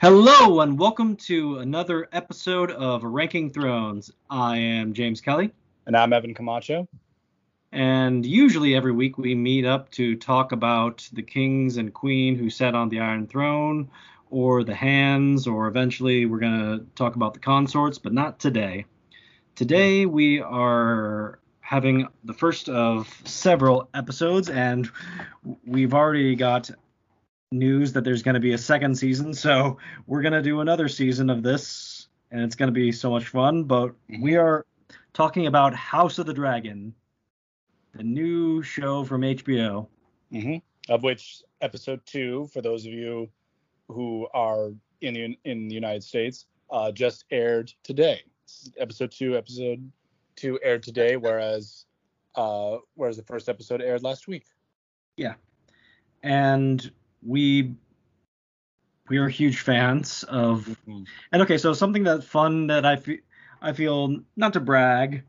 Hello and welcome to another episode of Ranking Thrones. I am James Kelly, And I'm Evan Camacho. and usually every week we meet up to talk about the kings and queen who sat on the Iron Throne, or the hands, or eventually we're going to talk about the consorts, but not today. Today we are having the first of several episodes, and we've already got news that there's going to be a second season. So we're going to do another season of this, and it's going to be so much fun. But we are talking about House of the Dragon, the new show from HBO. hmm Of which episode two, for those of you who are in the, in the United States, uh, just aired today. Episode two, episode two aired today, whereas uh, whereas the first episode aired last week. Yeah, and we we are huge fans of And okay, so something that's fun that I feel I feel not to brag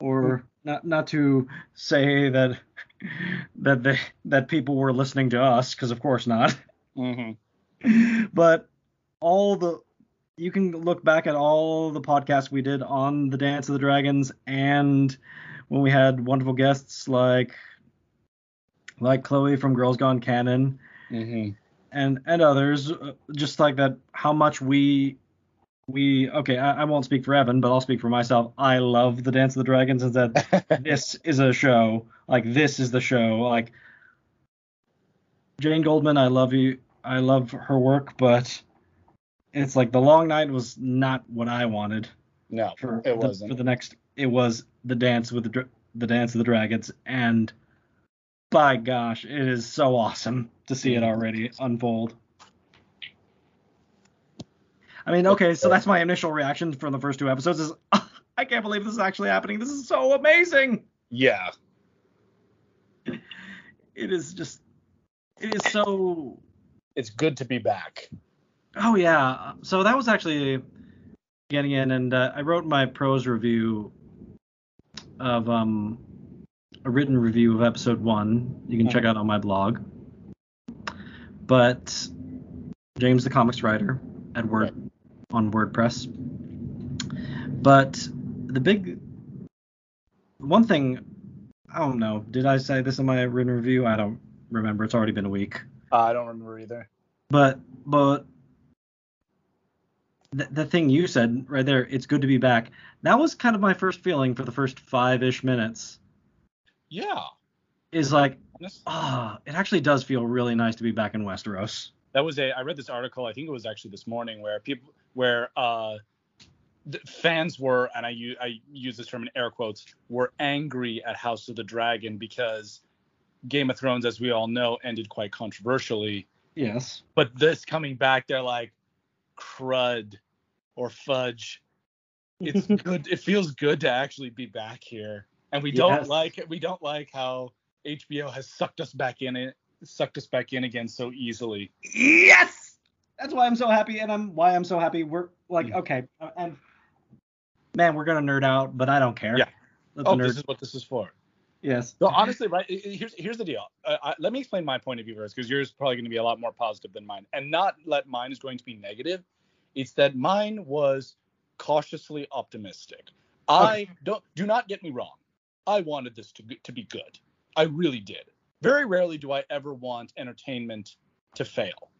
or not not to say that that they that people were listening to us because of course not. hmm but all the you can look back at all the podcasts we did on the Dance of the Dragons and when we had wonderful guests like like Chloe from Girls Gone Canon hmm and and others uh, just like that how much we we okay I, I won't speak for evan but i'll speak for myself. I love the dance of the dragons and that this is a show like this is the show. Like jane goldman i love you i love her work but it's like the long night was not what i wanted. No, for it the, wasn't. for the next it was the dance with the the dance of the dragons and by gosh it is so awesome to see it already unfold i mean okay so that's my initial reaction from the first two episodes is i can't believe this is actually happening this is so amazing yeah. it is just it is so It's good to be back. Oh yeah. So that was actually getting in, and uh, I wrote my prose review of um a written review of episode one. You can check out on my blog. But James, the comics writer, at Word on WordPress. But the big one thing, I don't know. Did I say this in my written review? I don't remember. It's already been a week Uh, I don't remember either. but but the, the thing you said right there it's good to be back that was kind of my first feeling for the first five-ish minutes Yeah. is like ah it actually does feel really nice to be back in westeros. That was a i read this article i think it was actually this morning where people where uh the fans were and i use i use this term in air quotes were angry at house of the dragon because game of thrones as we all know ended quite controversially. Yes. But this coming back they're like crud or fudge. It's good it feels good to actually be back here and we don't Yes. like we don't like how hbo has sucked us back in it sucked us back in again so easily yes that's why i'm so happy and i'm why i'm so happy we're like Mm. okay uh, and man we're gonna nerd out but i don't care Yeah. Let oh the this is what this is for yes So honestly, right? i- i- Here's here's the deal. Uh, I, let me explain my point of view first, because yours is probably going to be a lot more positive than mine, and not let mine is going to be negative. It's that mine was cautiously optimistic. I don't do not get me wrong. I wanted this to to be good. I really did. Very rarely do I ever want entertainment to fail.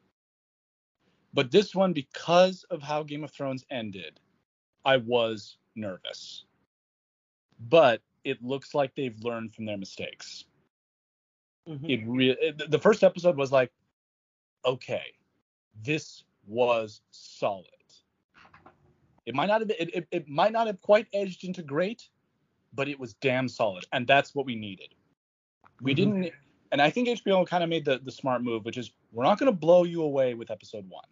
But this one, because of how Game of Thrones ended, I was nervous. But it looks like they've learned from their mistakes. Mhm. It really the first episode was like, okay, this was solid. It might not have it, it, it might not have quite edged into great, but it was damn solid, and that's what we needed. We Mhm. didn't, and I think HBO kind of made the the smart move, which is we're not going to blow you away with episode one,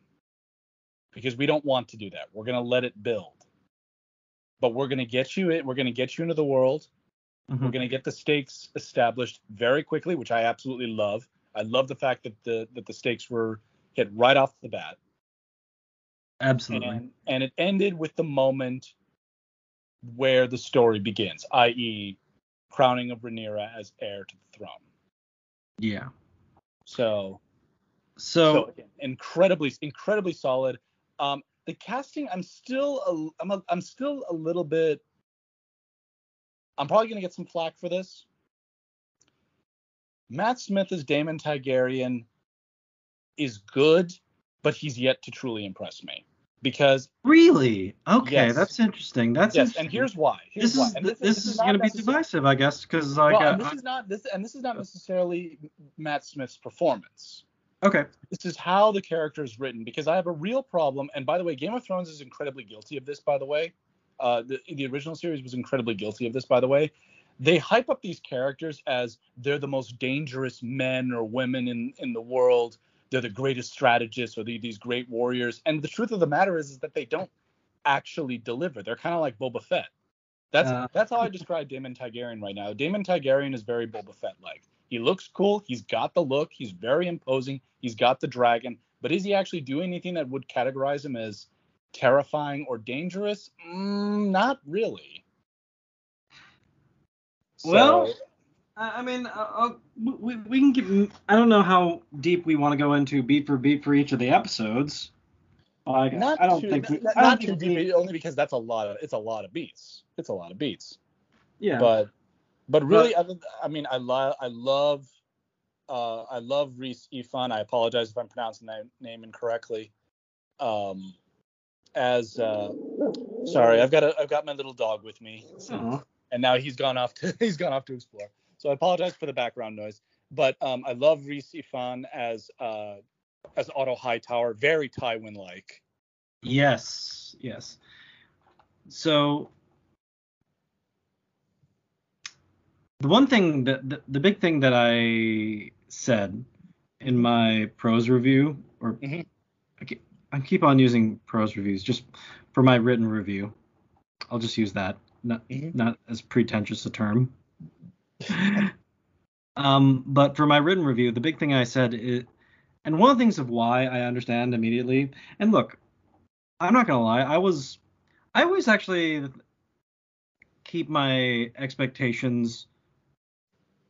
because we don't want to do that. We're going to let it build, but we're going to get you it. We're going to get you into the world. Mhm. We're going to get the stakes established very quickly, which I absolutely love. I love the fact that the that the stakes were hit right off the bat, absolutely and and it ended with the moment where the story begins, i.e., crowning of Rhaenyra as heir to the throne. yeah So, so so again, incredibly incredibly solid. Um, the casting, I'm still a, I'm a, I'm still a little bit. I'm probably gonna get some flack for this. Matt Smith as Daemon Targaryen is good, but he's yet to truly impress me because Really? Okay, Yes. that's interesting. That's yes, interesting. and here's why. Here's this why. is this, this, is not going to be divisive, I guess, because like Well, uh, this is not this and this is not necessarily Matt Smith's performance. okay, This is how the character is written because I have a real problem. And by the way, Game of Thrones is incredibly guilty of this. By the way, uh, the the original series was incredibly guilty of this. By the way, they hype up these characters as they're the most dangerous men or women in in the world. They're the greatest strategists or they these great warriors. And the truth of the matter is, is that they don't actually deliver. They're kind of like Boba Fett. That's Uh. that's how I describe Daemon Targaryen right now. Daemon Targaryen is very Boba Fett like. He looks cool. He's got the look. He's very imposing. He's got the dragon. But is he actually doing anything that would categorize him as terrifying or dangerous? Mm, not really. Well, So- I I mean, uh, we, we can get. I don't know how deep we want to go into beat for beat for each of the episodes. Like, not I don't too, think we, not, not too we- deep, only because that's a lot of it's a lot of beats. It's a lot of beats. Yeah. But but really, th- I mean, I love I love uh, I love Rhys Ifan. I apologize if I'm pronouncing that name incorrectly. Um, as uh, sorry, I've got a I've got my little dog with me, Aw. and now he's gone off to he's gone off to explore. So I apologize for the background noise. But um, I love Rhys Ifan as uh, as Otto Hightower, very Tywin like. Yes, yes. So the one thing that the, the big thing that I said in my prose review, or Mhm. I, keep, I keep on using prose reviews just for my written review. I'll just use that, not Mhm. not as pretentious a term. Um, but for my written review, the big thing I said is, and one of the things of why I understand immediately, and look, I'm not gonna lie, I was, I always actually keep my expectations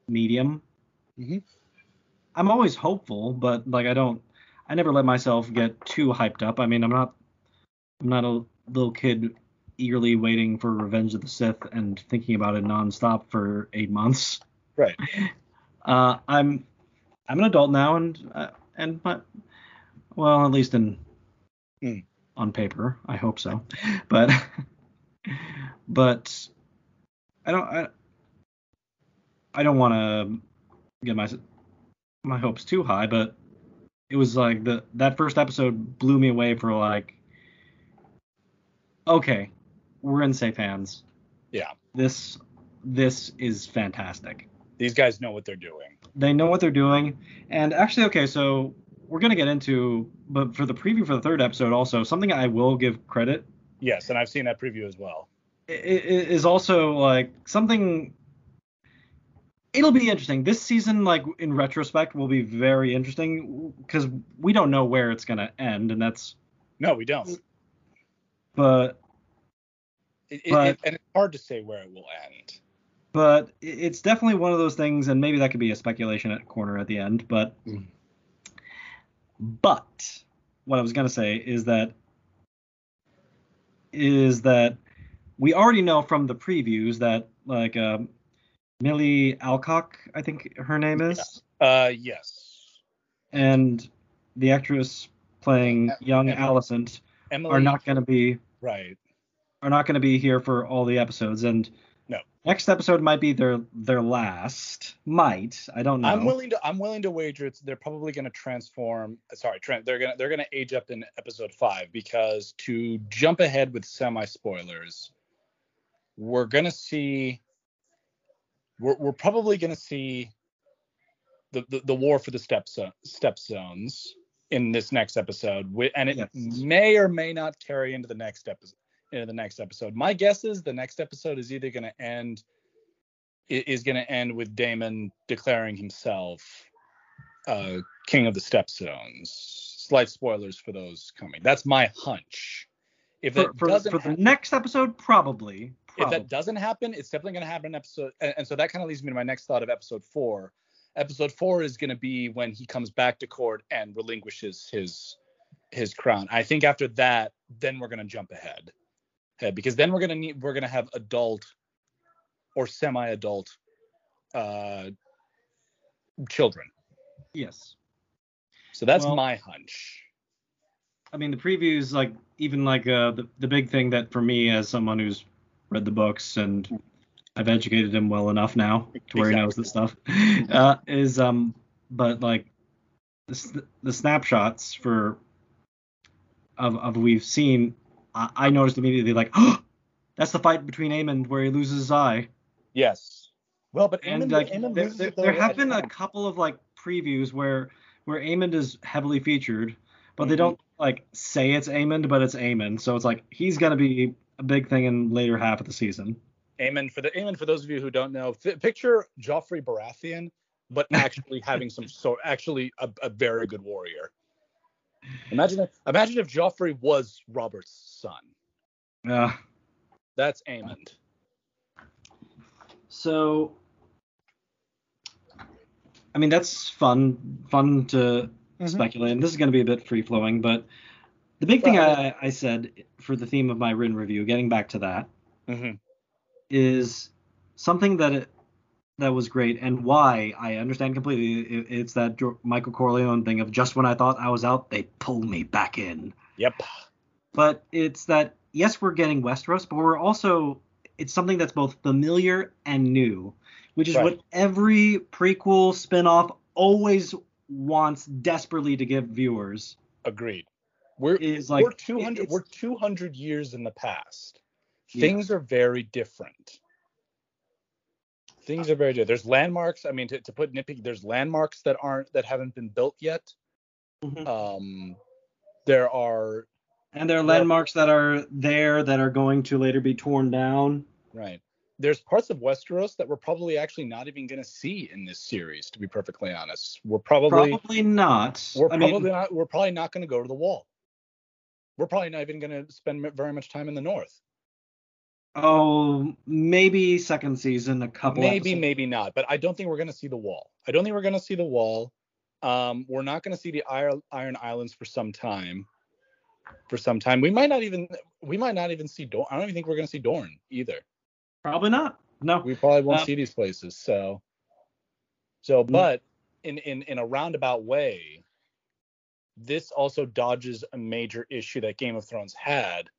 medium. Mhm. I'm always hopeful, but like I don't, I never let myself get too hyped up. I mean, I'm not, I'm not a little kid eagerly waiting for Revenge of the Sith and thinking about it nonstop for eight months. Right. Uh, I'm, I'm an adult now, and uh, and but well, at least in, Hmm. on paper, I hope so, but, but, I don't, I, I don't want to get my my hopes too high, but it was like the that first episode blew me away for like, okay, we're in safe hands. Yeah. This this is fantastic. These guys know what they're doing. They know what they're doing, and actually, okay, so we're gonna get into, but for the preview for the third episode, also something I will give credit Yes, and I've seen that preview as well. is also like something it'll be interesting this season like in retrospect will be very interesting because we don't know where it's going to end and that's No, we don't. but It, it- But- it- and it's hard to say where it will end. but it's definitely one of those things and maybe that could be a speculation at corner at the end but Mm. but what i was going to say is that is that we already know from the previews that like um, Millie Alcock, I think her name is, Uh, yes. and the actress playing Em- young Emily. Alicent Emily. are not going to be right. Are not going to be here for all the episodes and No. next episode might be their their last might i don't know I'm willing to. I'm willing to wager it's. They're probably going to transform. Uh, sorry, Trent. They're gonna. They're gonna age up in episode five because to jump ahead with semi spoilers, we're gonna see. We're, we're probably gonna see. The, the, the war for the step zo- Stepstones in this next episode, and it Yes. may or may not carry into the next episode. Into the next episode. My guess is the next episode is either going to end is going to end with Daemon declaring himself uh, king of the Stepstones. Slight spoilers for those coming. That's my hunch. If for, for, for the hap- next episode probably, if that doesn't happen, it's definitely going to happen in episode. And, and so that kind of leads me to my next thought of episode four. Episode four is going to be when he comes back to court and relinquishes his his crown. I think after that, then we're gonna jump ahead, ahead because then we're gonna need we're gonna have adult or semi-adult uh, children. Yes. So that's Well- my hunch. I mean, the previews, like even like uh, the the big thing that for me as someone who's read the books and I've educated him well enough now to where he knows this stuff, uh, is um, but like the, the snapshots for of of we've seen, I, I noticed immediately like, oh, that's the fight between Aemond where he loses his eye, Yes. Well, but and like there, there, there have been a couple of like previews where where Aemond is heavily featured, but they Mhm. don't like say it's Aemond, but it's Aemond. So it's like he's gonna be a big thing in later half of the season. Aemon for the Aemon for those of you who don't know, picture Joffrey Baratheon, but actually having some sort, actually a, a very good warrior. Imagine if, imagine if Joffrey was Robert's son. Yeah. That's Aemon. So, I mean, that's fun, fun to Mhm. speculate. And this is going to be a bit free flowing, but the big thing Well, I, I said for the theme of my written review, getting back to that, hmm is something that it, that was great and why I understand completely. It, it's that Michael Corleone thing of just when I thought I was out, they pulled me back in. Yep. but it's that yes we're getting westeros but we're also it's something that's both familiar and new which is Right. what every prequel spin-off always wants desperately to give viewers Agreed. We're is like we're 200 it's- we're 200 years in the past. Yeah. Things are very different. Things are very different. There's landmarks. I mean, to, to put nitpicky, there's landmarks that aren't that haven't been built yet. Mhm. Um, there are and there are landmarks that are there that are going to later be torn down right. There's parts of Westeros that we're probably actually not even going to see in this series. To be perfectly honest, we're probably, probably not we're I probably mean, not we're probably not going to go to the wall. We're probably not even going to spend very much time in the north. Oh maybe second season a couple maybe episodes. maybe not but i don't think we're going to see the wall. I don't think we're going to see the wall. Um we're not going to see the iron, iron islands for some time. For some time. We might not even we might not even see dorne i don't even think we're going to see dorne either. Probably not. No. We probably won't Um, see these places so. So but in in in a roundabout way this also dodges a major issue that game of thrones had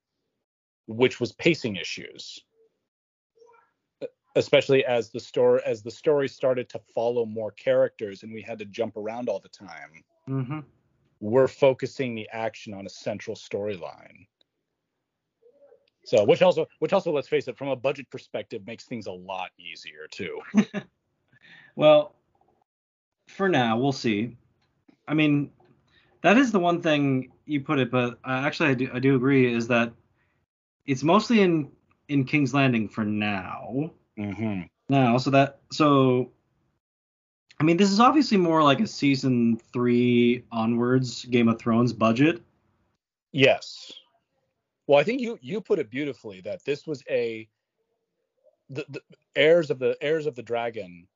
which was pacing issues especially as the story as the story started to follow more characters and we had to jump around all the time hmm we're focusing the action on a central storyline. So which also which also let's face it from a budget perspective makes things a lot easier too. Well, for now, we'll see. I mean, that is the one thing you put it, but uh, actually, I do, I do agree is that it's mostly in in King's Landing for now. mm-hmm. Now, so that so, I mean, this is obviously more like a season three onwards Game of Thrones budget. Yes. Well, I think you you put it beautifully that this was a the, the heirs of the heirs of the dragon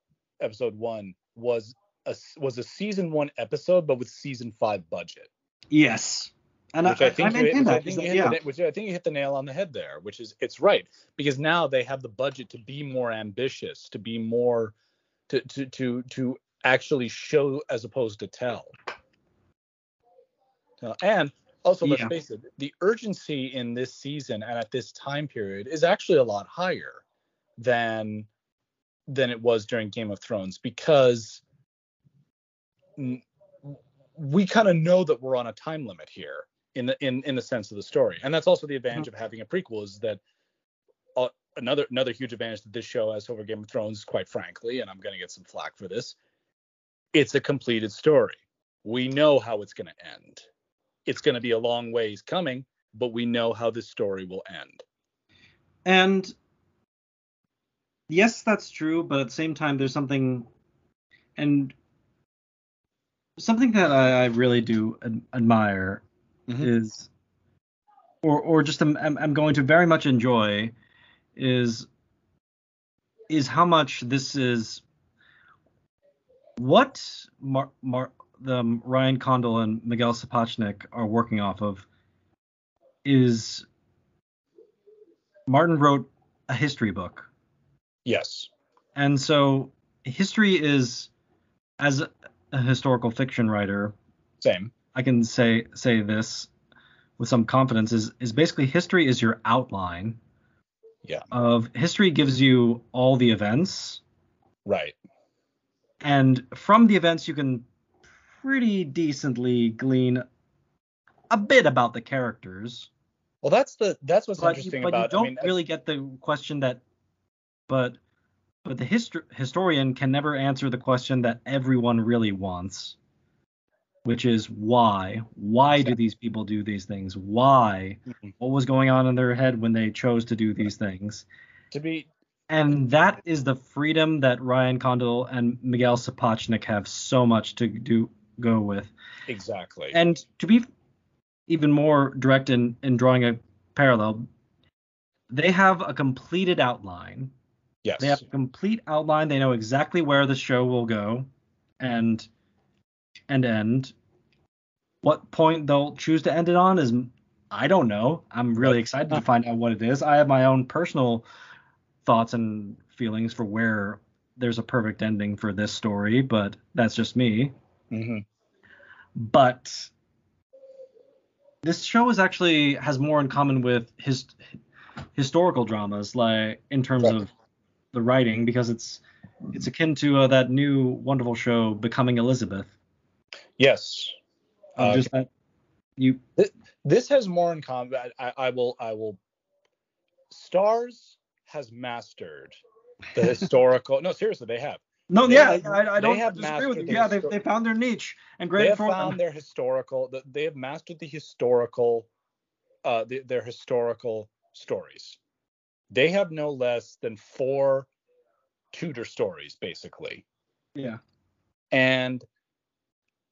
episode one was a was a season one episode but with season five budget Yes, and which I, I think, I you, which, I think you hit yeah. the, which I think you hit the nail on the head there which is it's right because now they have the budget to be more ambitious to be more to to to to actually show as opposed to tell Uh, and also let's Yeah. face it the urgency in this season and at this time period is actually a lot higher than than it was during game of thrones because we kind of know that we're on a time limit here in the in in the sense of the story. And that's also the advantage of having a prequel is that uh, another another huge advantage that this show has over game of thrones quite frankly and i'm going to get some flack for this it's a completed story. We know how it's going to end. It's going to be a long ways coming but we know how this story will end. And yes, that's true, but at the same time, there's something, and something that I, I really do ad- admire Mhm. is, or or just am, am, am going to very much enjoy, is is how much this is what Mar, Mar the um, Ryan Condal and Miguel Sapochnik are working off of is Martin wrote a history book. Yes. And so history is as a historical fiction writer, Same. I can say say this with some confidence is is basically history is your outline Yeah. of history gives you all the events Right. and from the events you can pretty decently glean a bit about the characters Well, that's the that's what's but you, interesting but about. you don't I mean, really get the question that but but the histor- historian can never answer the question that everyone really wants which is why why do these people do these things why Mhm. what was going on in their head when they chose to do these things to be and that is the freedom that Ryan Condal and Miguel Sapochnik have so much to do go with exactly. and to be even more direct in, in drawing a parallel, they have a completed outline. yes. They have a complete outline. They know exactly where the show will go and and end. What point they'll choose to end it on is I don't know. I'm really excited to find out what it is. I have my own personal thoughts and feelings for where there's a perfect ending for this story, but that's just me hmm but this show is actually has more in common with his historical dramas like in terms Right. of the writing because it's it's akin to uh, that new wonderful show becoming elizabeth Yes. Um, Uh, just that you this has more in common. I, I will. I will. Starz has mastered the historical. no, seriously, they have. no they yeah have- I, I don't have disagree with you yeah they, histo- they found their niche and great. they have for found them their historical. th- They have mastered the historical. Uh, the, their historical stories. They have no less than four Tudor stories, basically. yeah and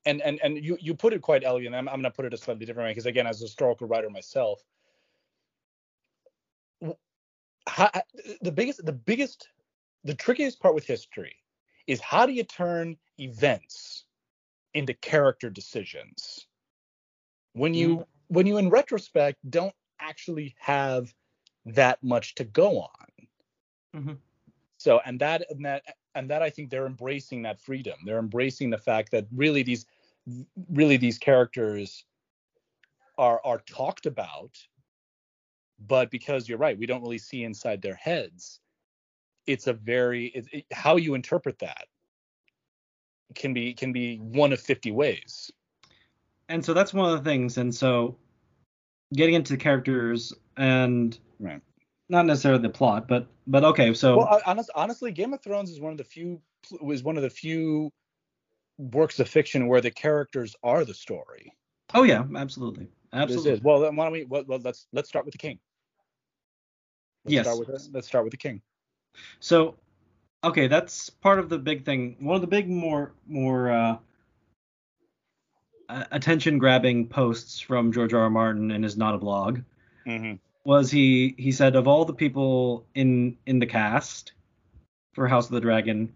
and and and you you put it quite elegant. I'm, I'm going to put it a slightly different way because again, as a historical writer myself, how, the biggest the biggest the trickiest part with history is how do you turn events into character decisions when you when you in retrospect don't actually have that much to go on Mhm. so and that and that and that i think they're embracing that freedom they're embracing the fact that really these really these characters are are talked about but because you're right we don't really see inside their heads it's a very it, it- how you interpret that can be can be one of 50 ways and so that's one of the things and so getting into the characters and Right. not necessarily the plot but but okay so well honest, honestly game of thrones is one of the few was one of the few works of fiction where the characters are the story oh yeah absolutely absolutely This is. Well, then why don't we? Well, well, let's let's start with the king. Let's Yes. Start with the, let's start with the king. So, okay, that's part of the big thing. One of the big, more more uh, attention grabbing posts from George R. R. Martin and his not a blog Mm-hmm. was he he said of all the people in in the cast for House of the Dragon,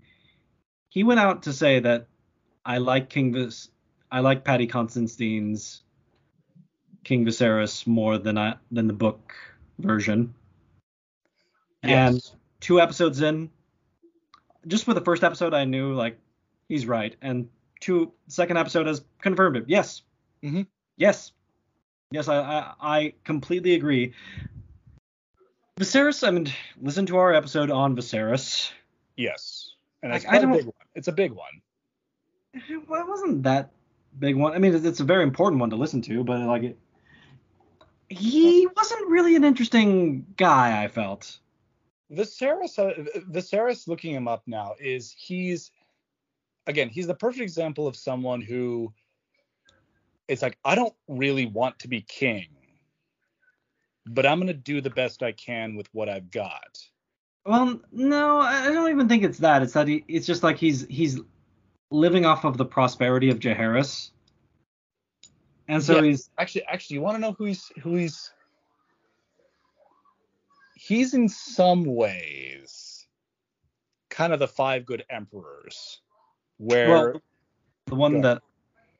he went out to say that I like King Vis I like Paddy Considine's King Viserys more than I than the book version. Yes. And two episodes in, just for the first episode, I knew like he's right, and two second episode has confirmed it. Yes, Mhm. yes, yes, I, I I completely agree. Viserys, I mean, listen to our episode on Viserys. Yes. And I- it's I quite don't- big one. It's a big one. Well, it wasn't that big one. I mean, it's- it's a very important one to listen to, but like it, he wasn't really an interesting guy. I felt. Viserys, uh, Viserys, looking him up now, is he's again he's the perfect example of someone who it's like I don't really want to be king, but I'm gonna do the best I can with what I've got. Well, no, I I don't even think it's that. It's that he, it's just like he's he's living off of the prosperity of Jaehaerys, and so Yeah. he's Actually, actually, you want to know who he's who he's he's in some ways kind of the five good emperors where well, the one that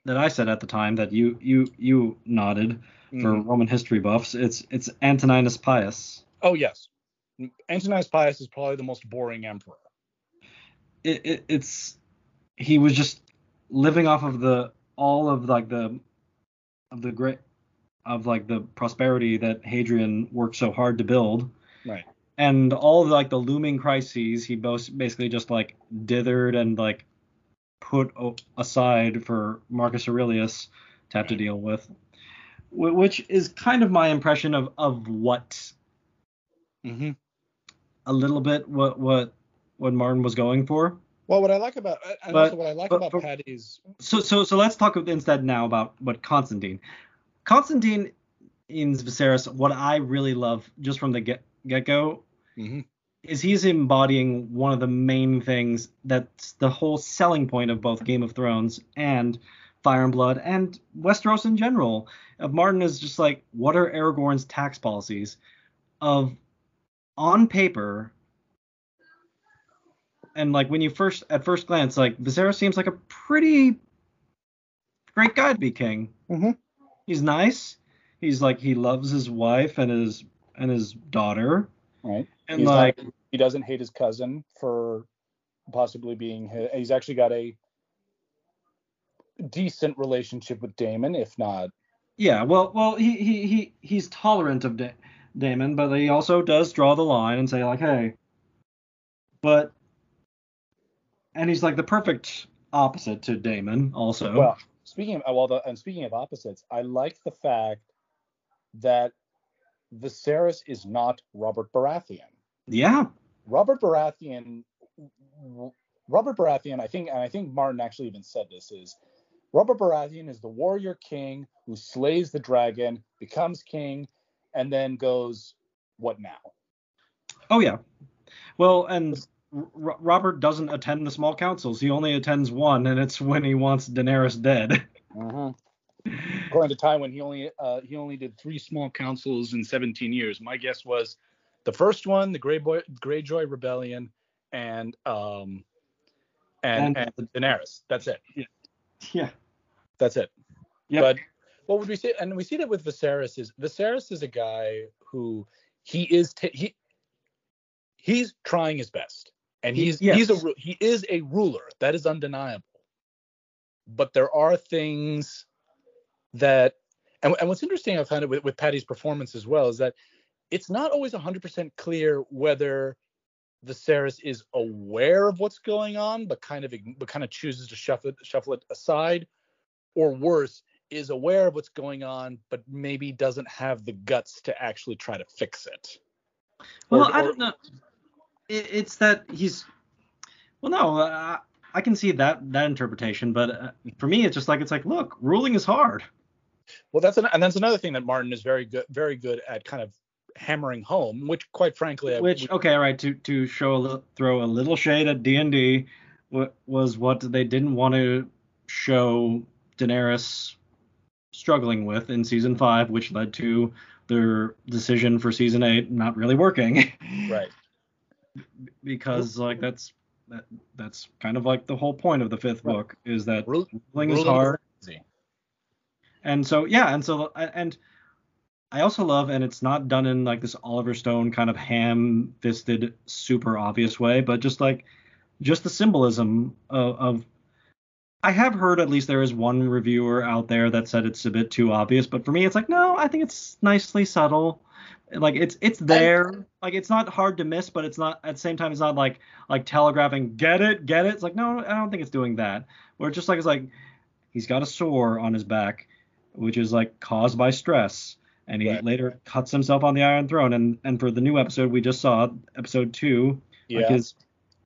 that I said at the time that you you you nodded for Mhm. Roman history buffs. It's it's Antoninus Pius. Oh yes, Antoninus Pius is probably the most boring emperor. It, it it's he was just living off of the all of like the of the great of like the prosperity that Hadrian worked so hard to build. Right. and all the, like the looming crises he both basically just like dithered and like put o- aside for Marcus Aurelius to have to deal with Wh- which is kind of my impression of of what Mm-hmm. a little bit what what what Martin was going for Well, what I like about and But- also what I like but about for- Paddy's so so so let's talk instead now about what Considine Considine in Viserys what I really love just from the get get go Mhm. is he's embodying one of the main things that's the whole selling point of both Game of Thrones and Fire and Blood and Westeros in general. Of Martin is just like, what are Aragorn's tax policies? Of on paper, and like when you first at first glance, like Viserys seems like a pretty great guy to be king. Mhm. He's nice. He's like he loves his wife and his and his daughter. right. And He's like not, he doesn't hate his cousin for possibly being his, he's actually got a decent relationship with Daemon, if not Yeah, well, well, he he he he's tolerant of da- Daemon, but he also does draw the line and say like, hey, but, and he's like the perfect opposite to Daemon, also. Well, speaking of well, the, and speaking of opposites, I like the fact that Viserys is not Robert Baratheon. yeah, Robert Baratheon, Robert Baratheon, I think, and I think Martin actually even said this is Robert Baratheon is the warrior king who slays the dragon, becomes king, and then goes, "What now?" oh yeah, well, and Robert doesn't attend the small councils. He only attends one, and it's when he wants Daenerys dead. Mm-hmm. According to Tywin, he only uh, he only did three small councils in 17 years. My guess was the first one, the Grey Boy, Greyjoy Rebellion, and um, and, And- and Daenerys. That's it. yeah, yeah. That's it. Yep. But what would we say? And we see that with Viserys is Viserys is a guy who he is ta he he's trying his best, and He- he's yes. he's a he is a ruler that is undeniable. But there are things that and, and what's interesting I found it with, with Paddy's performance as well is that it's not always 100% clear whether the Viserys is aware of what's going on, but kind of but kind of chooses to shuffle it, shuffle it aside, or worse, is aware of what's going on, but maybe doesn't have the guts to actually try to fix it. Well, Or- I or- don't know. It, it's that he's. Well, no, uh, I can see that that interpretation, but uh, for me, it's just like it's like, look, ruling is hard. Well, that's an, and that's another thing that Martin is very good very good at kind of hammering home, which quite frankly, I- Which, we- okay, all right, to to show a little, throw a little shade at D and D, was what they didn't want to show Daenerys struggling with in season five, which led to their decision for season eight not really working. right. Because like that's that, that's kind of like the whole point of the fifth Right. book is that Ru- ruling is hard. and so yeah and so and i also love and it's not done in like this oliver stone kind of ham-fisted super obvious way but just like just the symbolism of, of i have heard at least there is one reviewer out there that said it's a bit too obvious but for me it's like no i think it's nicely subtle like it's it's there. Like it's not hard to miss but it's not at the same time it's not like like telegraphing get it get it. It's like no i don't think it's doing that. Where it's just like it's like he's got a sore on his back which is like caused by stress. And he Right. later cuts himself on the iron throne. And and for the new episode we just saw episode two Yeah. like his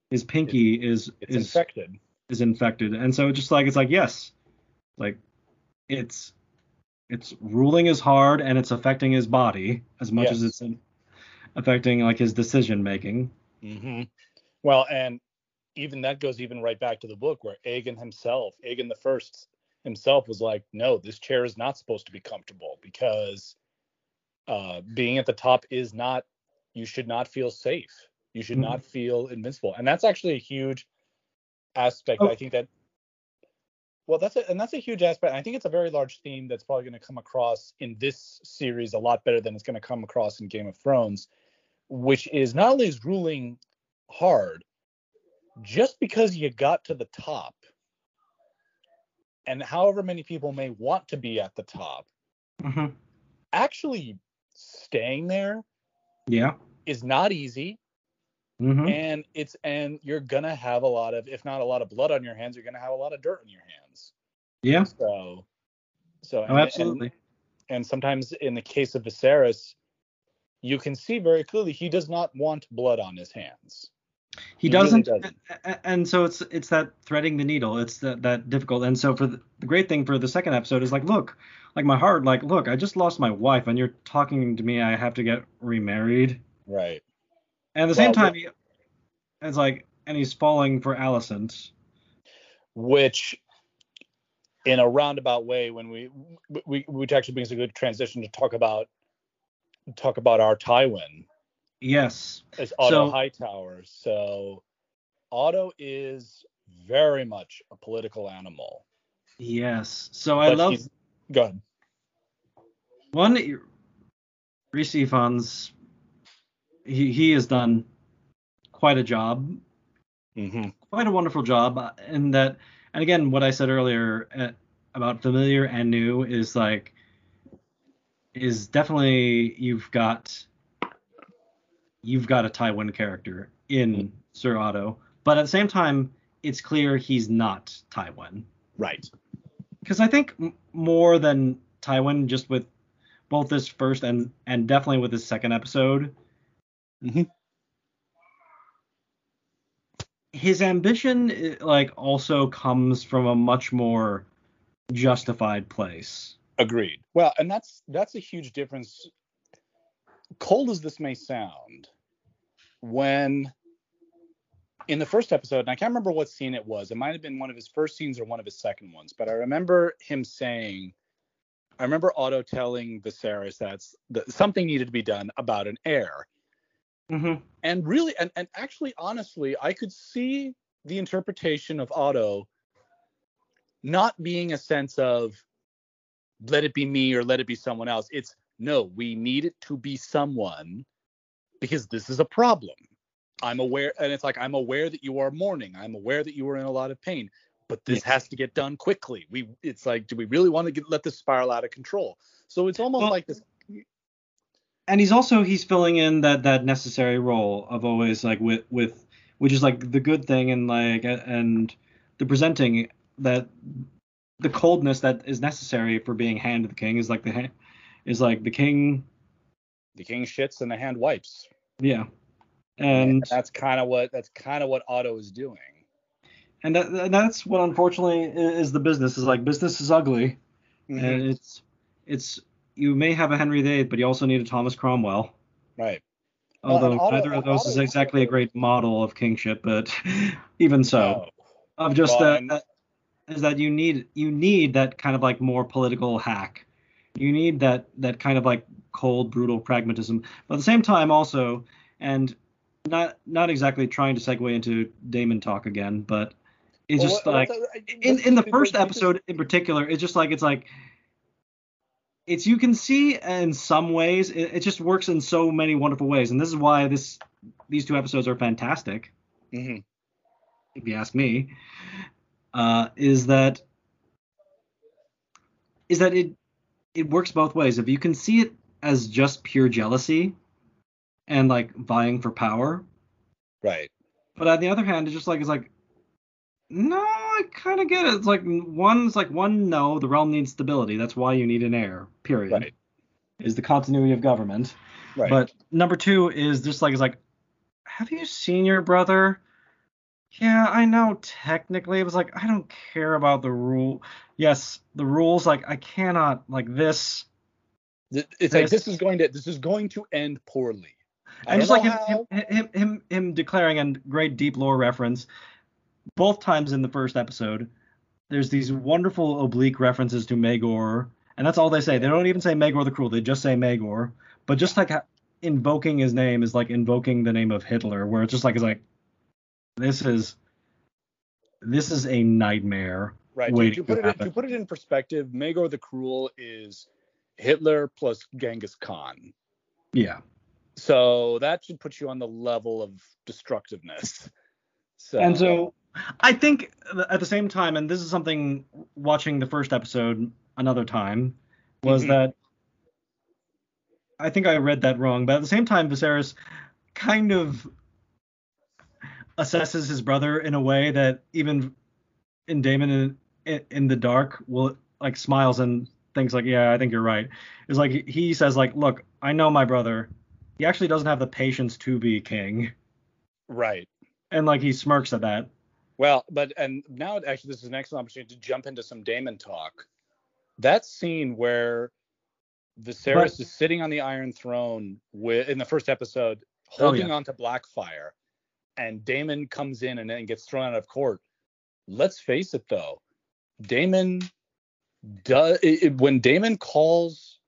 his pinky is it's is infected. is infected. And so just like it's like yes. Like it's it's ruling is hard and it's affecting his body as much as it's affecting like his decision making hmm Well, and even that goes even right back to the book where Aegon himself, Aegon the First himself, was like, "No, this chair is not supposed to be comfortable because uh, being at the top is not. You should not feel safe. You should Mhm. not feel invincible." And that's actually a huge aspect. Oh. I think that Well, that's a, and that's a huge aspect. I think it's a very large theme that's probably going to come across in this series a lot better than it's going to come across in Game of Thrones, which is not only is ruling hard, just because you got to the top, and however many people may want to be at the top, hmm actually staying there Yeah. is not easy. hmm and it's and you're gonna have a lot of if not a lot of blood on your hands you're gonna have a lot of dirt on your hands Yeah. so so Oh, and, absolutely. and, and sometimes in the case of Viserys you can see very clearly he does not want blood on his hands. He He doesn't, doesn't. a- a- and so it's it's that threading the needle. It's that, that difficult. And so for the, the great thing for the second episode is like look like my heart like look i just lost my wife and you're talking to me i have to get remarried. Right. And at the same Well, time he, it's like and he's falling for alicent. Which in a roundabout way when we, we which actually brings a good transition to talk about talk about our Tywin yes as Otto So- Hightower. So Otto is very much a political animal. yes so i But love Go ahead. one Rhys Ifans he he has done quite a job Mm-hmm. quite a wonderful job uh, in that and again what i said earlier uh, about familiar and new is like is definitely you've got you've got a tywin character in sir otto but at the same time it's clear he's not tywin Right. because i think m- more than tywin just with both this first and and definitely with this second episode Mhm. His ambition eh, like also comes from a much more justified place Agreed. Well, and that's that's a huge difference. Cold as this may sound, when in the first episode, and I can't remember what scene it was. It might have been one of his first scenes or one of his second ones, but I remember him saying, I remember Otto telling Viserys that something needed to be done about an heir. Mm-hmm. and really and, and actually honestly i could see the interpretation of otto not being a sense of let it be me or let it be someone else. It's no we need it to be someone because this is a problem. I'm aware and it's like i'm aware that you are mourning. I'm aware that you are in a lot of pain but this Yes. has to get done quickly. We it's like do we really want to get, let this spiral out of control? So it's almost Well- like this and he's also he's filling in that that necessary role of always like with with which is like the good thing and like and the presenting that the coldness that is necessary for being hand of the king is like the is like the king the king shits and the hand wipes yeah and that's kind of what that's kind of what Otto is doing. and that, and that's what unfortunately is the business is like business is ugly Mm-hmm. and it's it's you may have a Henry VIII but you also need a Thomas Cromwell Right. Well, although and Otto- neither of and those is exactly a great model of kingship but even so No. of just Well, that, that is that you need you need that kind of like more political hack. You need that that kind of like cold, brutal pragmatism. But at the same time, also, and not not exactly trying to segue into Daemon talk again, but it's Well, just what- like what's- uh, in in the first what's- episode in particular, it's just like it's like it's you can see in some ways it, it just works in so many wonderful ways, and this is why this these two episodes are fantastic Mhm. if you ask me, uh, is that is that it it works both ways. If you can see it as just pure jealousy and like vying for power, Right. but on the other hand, it's just like it's like no, I kind of get it. It's like one's like one. No, the realm needs stability. That's why you need an heir. Period. Right. Is the continuity of government. Right. But number two is just like it's like, have you seen your brother? Yeah, I know technically it was like I don't care about the rule. Yes, the rules like I cannot like this. Th- it's like this- this is going to this is going to end poorly. I And just like him, how. him, him, him, him declaring and great deep lore reference, both times in the first episode, there's these wonderful oblique references to Maegor, and that's all they say. They don't even say Maegor the Cruel. They just say Maegor. But just like invoking his name is like invoking the name of Hitler, where it's just like it's like this is this is a nightmare. Right. To, to put it in, to put it in perspective, Maegor the Cruel is Hitler plus Genghis Khan. Yeah. So that should put you on the level of destructiveness. So, And so I think at the same time, and this is something watching the first episode another time, was Mhm. that I think I read that wrong, but at the same time, Viserys kind of assesses his brother in a way that even in Daemon in, in, in the dark will like smiles and thinks like, yeah, I think you're right. It's like he says like, look, I know my brother. He actually doesn't have the patience to be king, right. and like he smirks at that. Well, but and now actually this is an excellent opportunity to jump into some Daemon talk. That scene where Viserys But- is sitting on the Iron Throne with in the first episode, Oh, holding yeah. on to Blackfyre, and Daemon comes in and then gets thrown out of court. Let's face it though, Daemon does it, when Daemon calls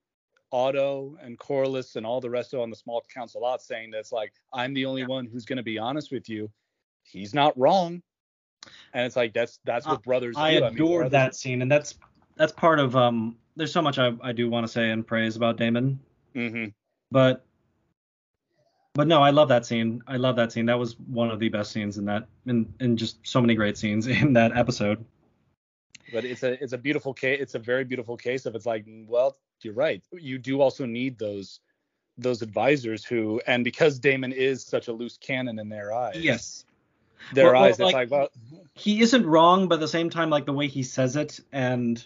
Otto and Corlys and all the rest of on the small council lot saying that's like I'm the only one who's going to be honest with you. He's not wrong. And it's like that's that's what brothers I do. adored brothers- that scene, and that's that's part of um. There's so much I, I do want to say and praise about Daemon, mm-hmm. but but no, I love that scene. I love that scene. That was one of the best scenes in that, in in just so many great scenes in that episode. But it's a it's a beautiful case. It's a very beautiful case of it's like well you're right. You do also need those those advisors who and because Daemon is such a loose cannon in their eyes. Yes, Their Well, well, eyes. It's like- well he isn't wrong, but at the same time, like the way he says it and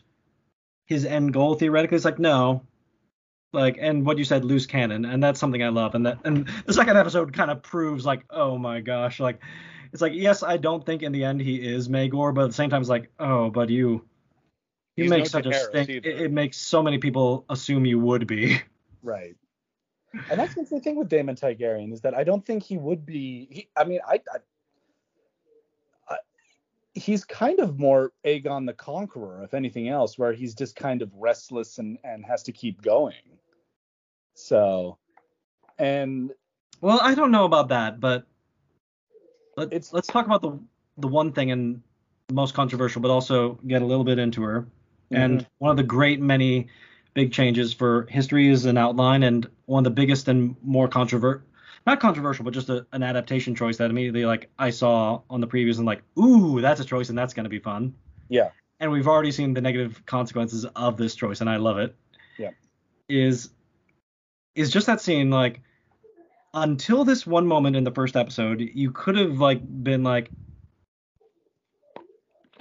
his end goal theoretically is like no, like and what you said, loose cannon, and that's something I love. And that and the second episode kind of proves like oh my gosh, like it's like yes, I don't think in the end he is Maegor, but at the same time it's like oh, but you you He's make no such a stink. It, it makes so many people assume you would be. Right. And that's the thing with Daemon Targaryen is that I don't think he would be. He, I mean, I, I, he's kind of more Aegon the Conqueror, if anything else, where he's just kind of restless and and has to keep going. So, and Well, I don't know about that, but let, It's- let's talk about the the one thing and most controversial, but also get a little bit into her. And mm-hmm. one of the great many big changes for history is an outline, and one of the biggest and more controvert not controversial, but just a, an adaptation choice that immediately like I saw on the previews and like, ooh, that's a choice and that's gonna be fun. yeah, And we've already seen the negative consequences of this choice, and I love it. Yeah. Is is just that scene like until this one moment in the first episode, you could have like been like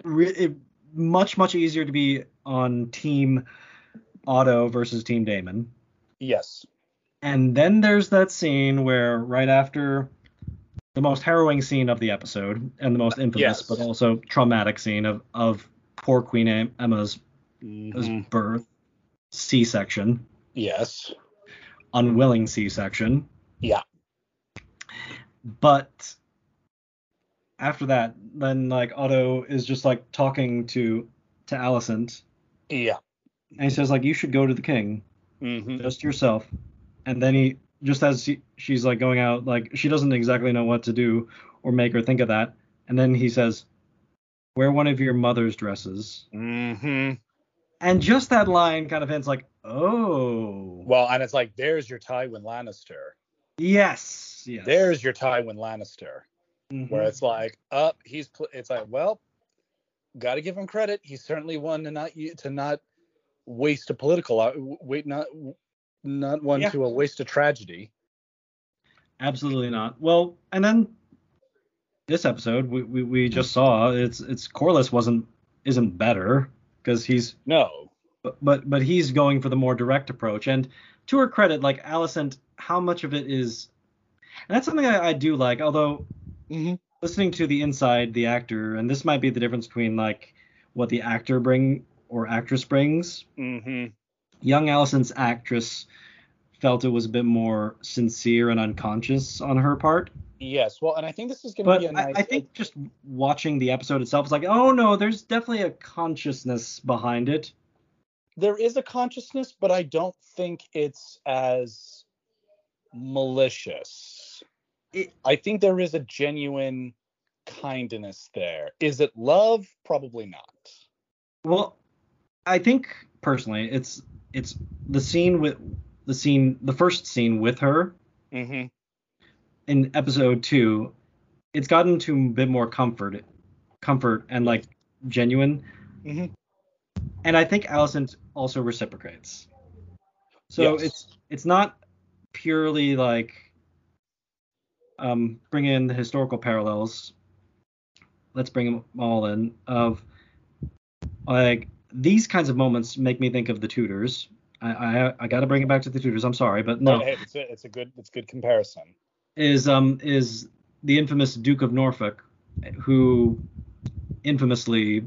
re- it, much much easier to be on team Otto versus team Daemon. yes, And then there's that scene where right after the most harrowing scene of the episode and the most infamous Yes. but also traumatic scene of of poor Queen Em- Aemma's Mhm. birth, C-section, yes, unwilling C-section. Yeah. But after that, then like Otto is just like talking to to Alicent, yeah, and he says like you should go to the king, hmm just yourself. And then he just as she, she's like going out, like she doesn't exactly know what to do or make her think of that. And then he says, "Wear one of your mother's dresses." Mm-hmm. And just that line kind of hints like, "Oh, Well, and it's like there's your Tywin Lannister. yes, yes." There's your Tywin Lannister. Mhm. where it's like up he's pl- it's like well got to give him credit he's certainly one to not to not waste a political uh, wait not not one Yeah. to a waste a tragedy Absolutely not. Well, and then this episode we, we, we just saw it's it's Corlys wasn't isn't better because he's no but, but but he's going for the more direct approach. And to her credit, like Alicent, how much of it is and that's something I, I do like, although mm-hmm. listening to the inside the actor, and this might be the difference between like what the actor bring or actress brings. Mm-hmm. Young Alicent's actress felt it was a bit more sincere and unconscious on her part. yes well and i think this is going to be a nice I, I think just watching the episode itself is like, oh no, there's definitely a consciousness behind it. there is a consciousness but i don't think it's as malicious It- i think there is a genuine kindness there is it love probably not Well, I think personally, it's it's the scene with the scene, the first scene with her Mm-hmm. in episode two. It's gotten to a bit more comfort, comfort and like genuine. Mm-hmm. and I think Alicent also reciprocates. So Yes. it's it's not purely like um bring in the historical parallels. Let's bring them all in of like these kinds of moments make me think of the Tudors. I I, I got to bring it back to the Tudors. I'm sorry, but no, Hey, it's a, it's a good it's good comparison. is um is the infamous Duke of Norfolk, who infamously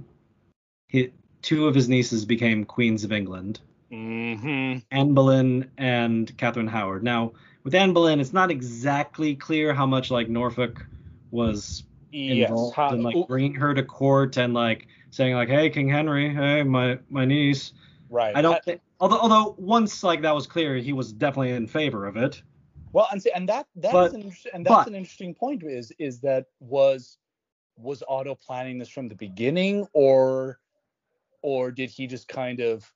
hit two of his nieces became queens of England. Mm-hmm. Anne Boleyn and Catherine Howard. Now, with Anne Boleyn, it's not exactly clear how much like Norfolk was Yes. involved How- in like bringing her to court and like saying like, "Hey, King Henry, hey, my my niece." right. I don't think. Although although once like that was clear, he was definitely in favor of it. Well, and see, and that that's But- an and that's but- an interesting point. Is is that was was Otto planning this from the beginning, or or did he just kind of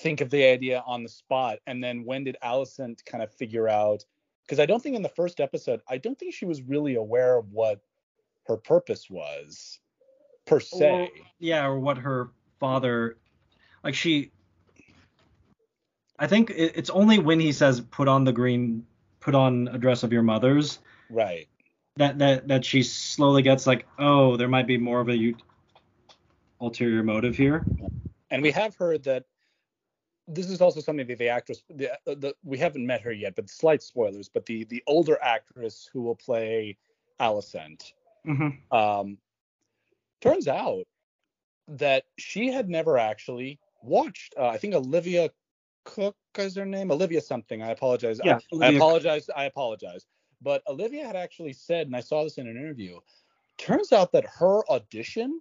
think of the idea on the spot, and then when did Alicent kind of figure out? Because I don't think in the first episode, I don't think she was really aware of what her purpose was, per se. Or- yeah, or what her father, like she. I think it, it's only when he says put on the green, put on a dress of your mother's right. that that that she slowly gets like, oh, there might be more of a ulterior motive here. and we have heard that this is also something that the actress the, uh, the we haven't met her yet but slight spoilers but the the older actress who will play Alicent Mm-hmm. um turns out that she had never actually watched uh, i think olivia cooke is her name olivia something i apologize I- Yeah, I, Olivia- apologize i apologize but olivia had actually said and i saw this in an interview turns out that her audition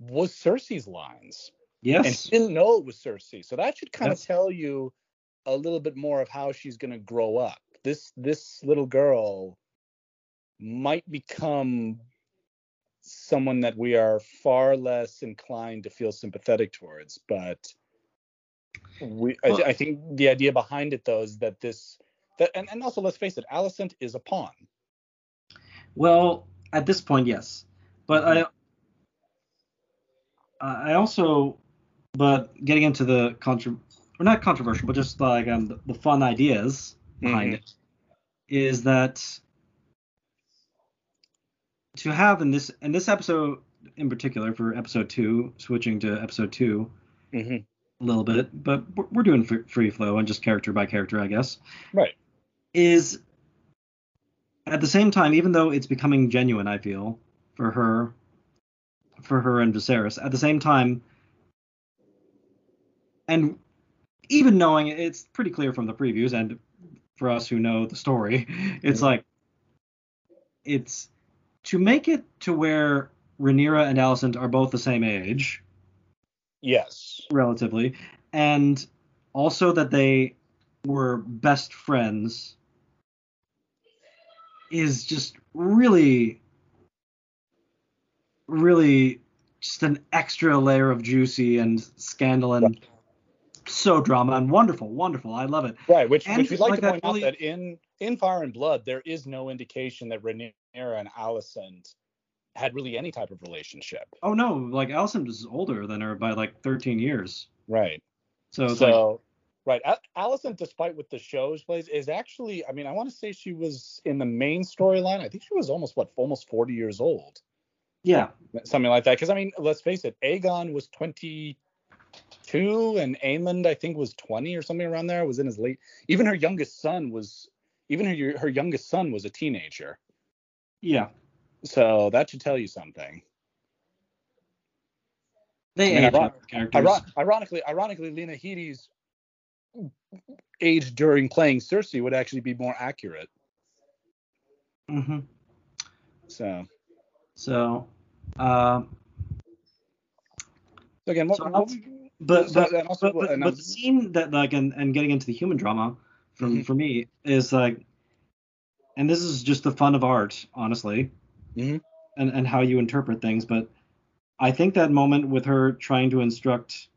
was cersei's lines and Yes. he didn't know it was Cersei. So that should kind Yes. of tell you a little bit more of how she's going to grow up. This this little girl might become someone that we are far less inclined to feel sympathetic towards, but we I, Well- I think the idea behind it though is that this that and, and also let's face it, Alicent is a pawn. Well, at this point, yes, but I I also, but getting into the contro, or not controversial, but just like um, the, the fun ideas behind Mhm. it, is that to have in this in this episode in particular for episode two, switching to episode two Mm-hmm. a little bit, but we're, doing free, flow and just character by character, I guess. Right. Is at the same time, even though it's becoming genuine, I feel for her, for her and Viserys. At the same time, and even knowing it's pretty clear from the previews, and for us who know the story, it's Mhm. like it's to make it to where Rhaenyra and Alicent are both the same age Yes. relatively, and also that they were best friends is just really, really just an extra layer of juicy and scandal and so drama and wonderful, wonderful. I love it. Right, which, And which we'd like, like to point really- out that in in Fire and Blood there is no indication that Rhaenyra and Alicent had really any type of relationship. Oh no, like Alicent is older than her by like 13 years. Right. So it's like, So, right, A- Alicent, despite what the shows plays, is actually, I mean, I want to say she was in the main storyline. I think she was almost what, almost 40 years old, yeah, something like that. Because I mean, let's face it, Aegon was 22 and Aemond, I think, was 20 or something around there. Was in his late. Even her youngest son was, even her her youngest son was a teenager. yeah. So that should tell you something. They I mean, age iron- characters. Iron- ironically, ironically, Lena Headey's age during playing Cersei would actually be more accurate. hmm So, So, so again, what, So what- but So- but, also- but, but, but the scene that like and, and getting into the human drama from Mhm. for me is like and this is just the fun of art honestly Mhm. and and how you interpret things but I think that moment with her trying to instruct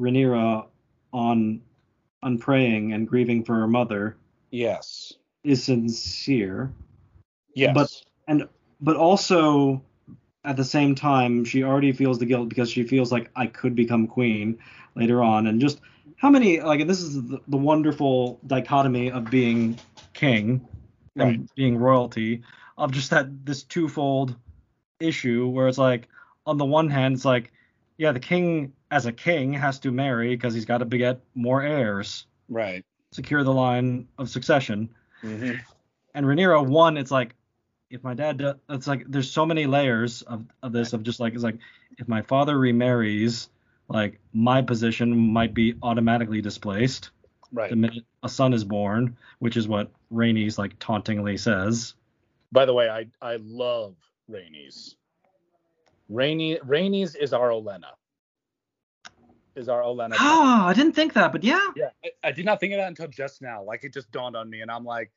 Rhaenyra on on praying and grieving for her mother Yes. is sincere. Yes. But and but also at the same time she already feels the guilt because she feels like I could become queen later on and just how many like this is the, the wonderful dichotomy of being king Right. and being royalty of just that this twofold issue where it's like on the one hand it's like yeah the king as a king has to marry because he's got to beget more heirs right. secure the line of succession hmm and Rhaenyra one, it's like if my dad, do, it's like there's so many layers of, of this of just like it's like if my father remarries, like my position might be automatically displaced Right. the minute a son is born, which is what Rhaenys like tauntingly says. By the way, I I love Rhaenys. Rainey Rhaenys is our Olenna. Is our Olenna. Ah, I didn't think that, but yeah. Yeah, I, I did not think of that until just now. Like it just dawned on me, and I'm like,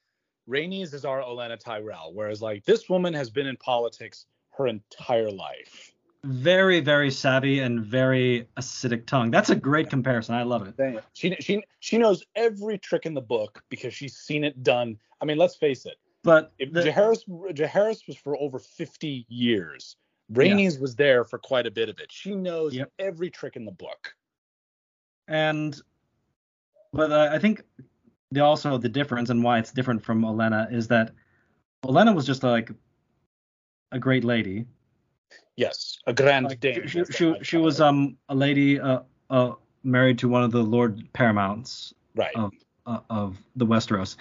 Rhaenys is our Olenna Tyrell, whereas like this woman has been in politics her entire life. Very, very savvy and very acidic tongue. That's a great comparison. I love it. She she she knows every trick in the book because she's seen it done. I mean, let's face it. But If the- Jaehaerys Jaehaerys was for over 50 years. Rhaenys was there for quite a bit of it. She knows Yep. every trick in the book. and but uh, I think the also the difference and why it's different from Olenna is that Olenna was just like a great lady. Yes, a grand Like, dame. she, she, she was um a lady uh, uh married to one of the Lord Paramounts right. of uh, of the Westeros.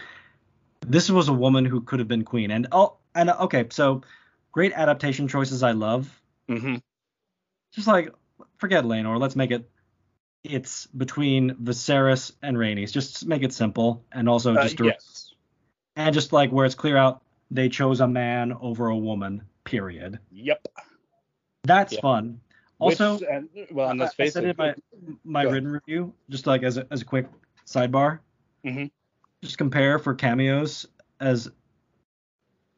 This was a woman who could have been queen, and oh, and uh, okay, so great adaptation choices. I love. hmm Just like forget Laenor, let's make it. It's between Viserys and Rhaenys. Just make it simple, and also Uh, just to- yes. and just like where it's clear out they chose a man over a woman. Period. Yep. That's Yeah. fun. Also, Which, and, well, and I- let's I face said it. in my my written review, just like as a, as a quick sidebar, Mhm. just compare for cameos as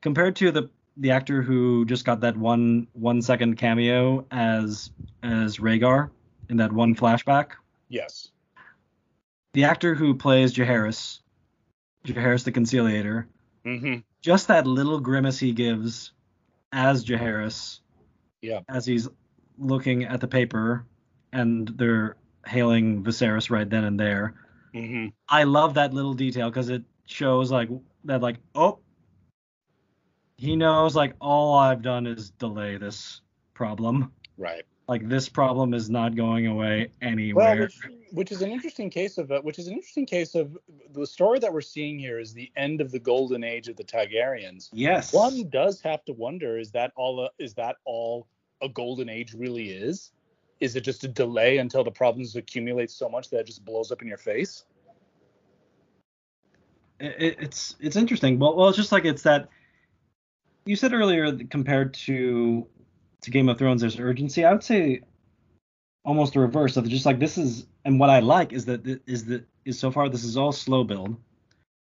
compared to the the actor who just got that one one second cameo as as Rhaegar in that one flashback. yes. The actor who plays Jaehaerys, Jaehaerys the Conciliator, hmm just that little grimace he gives as Jaehaerys, Yeah. as he's looking at the paper and they're hailing Viserys right then and there. hmm I love that little detail because it shows like that like oh he knows like all I've done is delay this problem. Right. Like this problem is not going away Well, anywhere. which, which is an interesting case of uh, which is an interesting case of the story that we're seeing here is the end of the golden age of the Targaryens. yes. One does have to wonder: is that all? A, is that all a golden age really is? Is it just a delay until the problems accumulate so much that it just blows up in your face? it- it's it's interesting. Well, well, it's just like it's that you said earlier compared to to Game of Thrones, there's urgency. I would say almost the reverse of just like this is, and what I like is that th- is that is so far this is all slow build.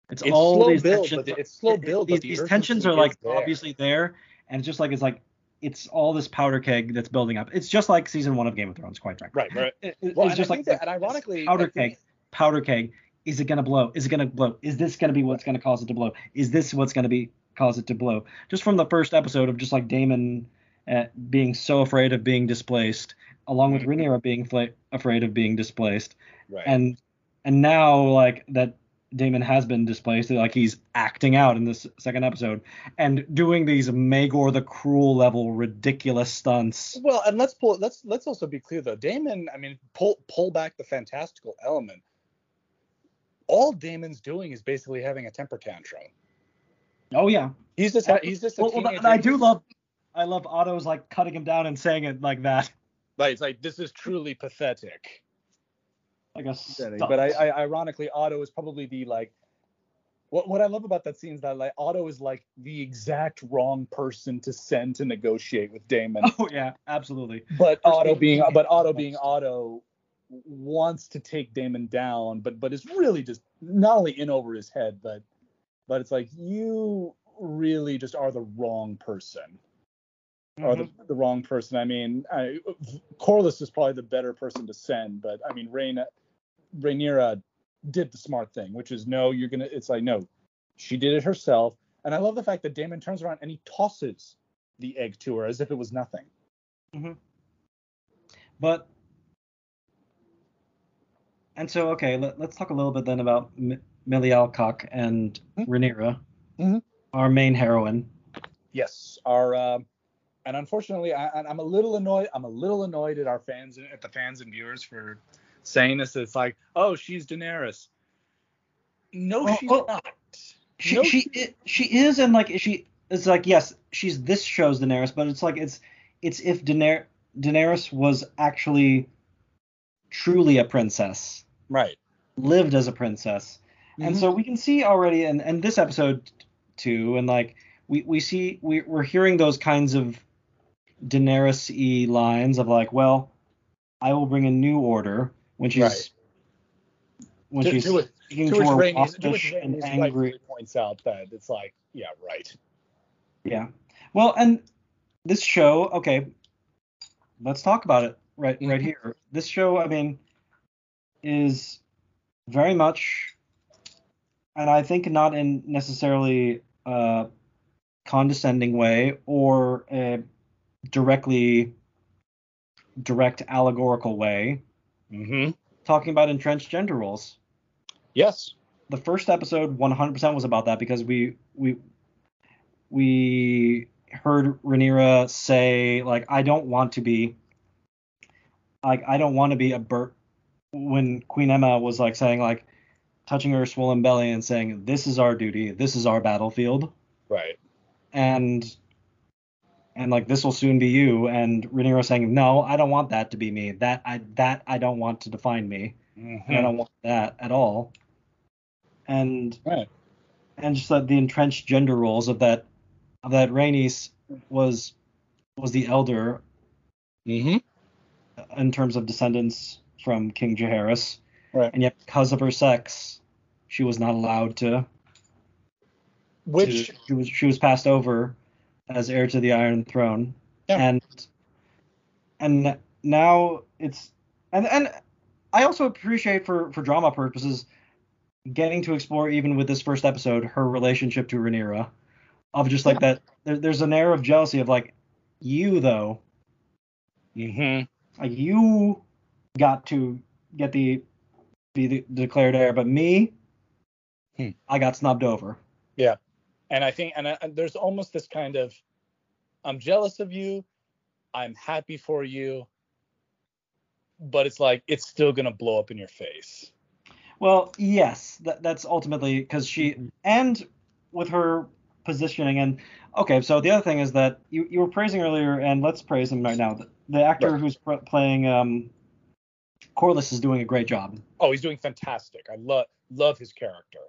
It's, It's all these build, tensions. but it's slow build, but These, the these tensions are like there. obviously there, and it's just like it's like it's all this powder keg that's building up. It's just like season one of Game of Thrones, quite frankly. Right, right. It- it- Well, it's just like that, and ironically, powder keg, powder keg. Is it gonna blow? Is it gonna blow? Is this gonna be what's gonna cause it to blow? Is this what's gonna be cause it to blow? Just from the first episode of just like Daemon uh, being so afraid of being displaced, along with Mhm. Rhaenyra being fla- afraid of being displaced, right. and and now like that Daemon has been displaced, like he's acting out in this second episode and doing these Maegor the Cruel level ridiculous stunts. Well, and let's pull. Let's let's also be clear though. Daemon, I mean, pull pull back the fantastical element. All Daemon's doing is basically having a temper tantrum. Oh yeah, He's just he's just a well, well. I do love I love Otto's like cutting him down and saying it like that, Like, it's like this is truly pathetic. like a Pathetic. stunt. But I, I ironically, Otto is probably the like. What what I love about that scene is that like Otto is like the exact wrong person to send to negotiate with Daemon. oh yeah, absolutely. but First Otto being but Otto being Otto wants to take Daemon down, but but is really just not only in over his head, but but it's like you really just are the wrong person. Or the, the wrong person. I mean, I, Corlys is probably the better person to send, but I mean, Rhaena, Rhaenyra did the smart thing, which is no, you're gonna. It's like no, she did it herself. And I love the fact that Daemon turns around and he tosses the egg to her as if it was nothing. Mm-hmm. But and so okay, let, us talk a little bit then about M- Millie Alcock and mm-hmm. Rhaenyra, mm-hmm. our main heroine. Yes, our uh, and unfortunately, I, am a little annoyed. I'm a little annoyed at our fans, and at the fans and viewers for saying this. It's like, oh, she's Daenerys. No, oh, she's oh, not. She no, she she is, and like she it's like yes, she's this show's Daenerys, but it's like it's it's if Daener- Daenerys was actually truly a princess, right? Lived as a princess, mm-hmm. and so we can see already, and and this episode too, and like we we see we we're hearing those kinds of Daenerys-y lines of like, well, I will bring a new order when she's right. when to, she's to, speaking to, to her to and angry. Points out that it's like, yeah, right. Yeah. Well, and this show, okay, let's talk about it right right mm-hmm. here. This show, I mean, is very much, and I think not in necessarily a condescending way or a directly direct allegorical way. Mm-hmm. Talking about entrenched gender roles. Yes. The first episode 100% was about that because we we we heard Rhaenyra say like I don't want to be like I don't want to be a Bert when Queen Aemma was like saying like touching her swollen belly and saying this is our duty, this is our battlefield. Right. And and like this will soon be you and Rhaenyra saying no, I don't want that to be me. That I that I don't want to define me. Mm-hmm. I don't want that at all. And right. and just like the entrenched gender roles of that of that Rhaenys was was the elder. Mm-hmm in terms of descendants from King Jaehaerys. Right. And yet, because of her sex, she was not allowed to. Which to, she was she was passed over as heir to the Iron Throne. Yeah. And and now it's and and I also appreciate for for drama purposes getting to explore even with this first episode her relationship to Rhaenyra of just like yeah. that there, there's an air of jealousy of like you though mm-hmm. Like you got to get the be the declared heir, but me, hmm. I got snubbed over. Yeah, and I think and, I, and there's almost this kind of I'm jealous of you, I'm happy for you, but it's like it's still gonna blow up in your face. Well, yes, that, that's ultimately because she and with her positioning and okay, so the other thing is that you, you were praising earlier, and let's praise him right now the actor right. who's pr- playing um, Corlys is doing a great job. Oh, he's doing fantastic. I love love his character.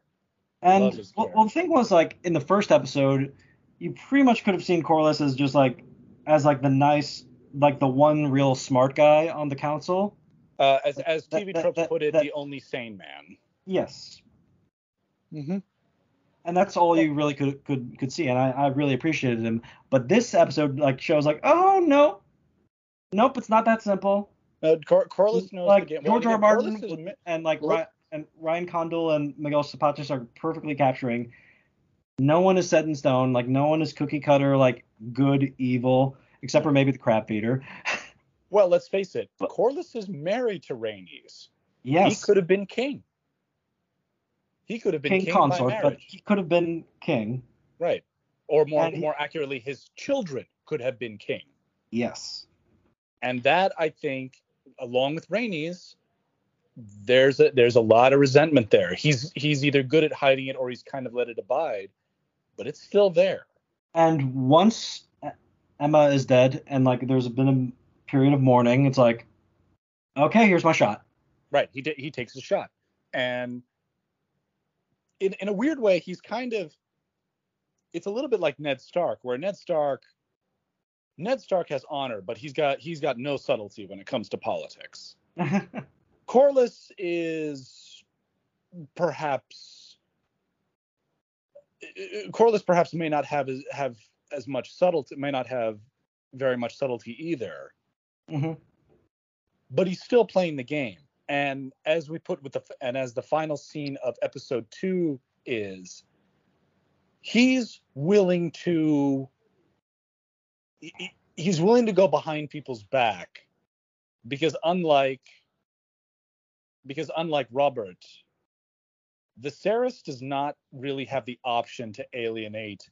And well, well, the thing was like in the first episode, you pretty much could have seen Corlys as just like as like the nice, like the one real smart guy on the council. Uh, as as TV that, tropes that, put it, that, the only sane man. Yes. Mm-hmm. And that's all you really could could could see, and I, I really appreciated him. But this episode like shows like, oh no, Nope, it's not that simple. No, Cor- Corlys knows like the game. George R. Martin is, and like Ryan, and Ryan Condal and Miguel Sapochnik are perfectly capturing. No one is set in stone. Like no one is cookie cutter. Like good, evil, except for maybe the crab feeder. well, let's face it. But, Corlys is married to Rhaenys. Yes. He could have been king. He could have been king, king consort, but he could have been king. Right. Or more, he, more accurately, his children could have been king. Yes. And that I think, along with Rhaenys, there's a there's a lot of resentment there. He's he's either good at hiding it or he's kind of let it abide, but it's still there. And once Aemma is dead and like there's been a period of mourning, it's like, okay, here's my shot. Right. He he takes a shot, and in in a weird way, he's kind of. It's a little bit like Ned Stark, where Ned Stark Ned Stark has honor, but he's got he's got no subtlety when it comes to politics. Corlys is perhaps Corlys perhaps may not have as have as much subtlety, may not have very much subtlety either. hmm but he's still playing the game. And as we put with the and as the final scene of episode two is, he's willing to he- he's willing to go behind people's back because unlike because unlike Robert, Viserys does not really have the option to alienate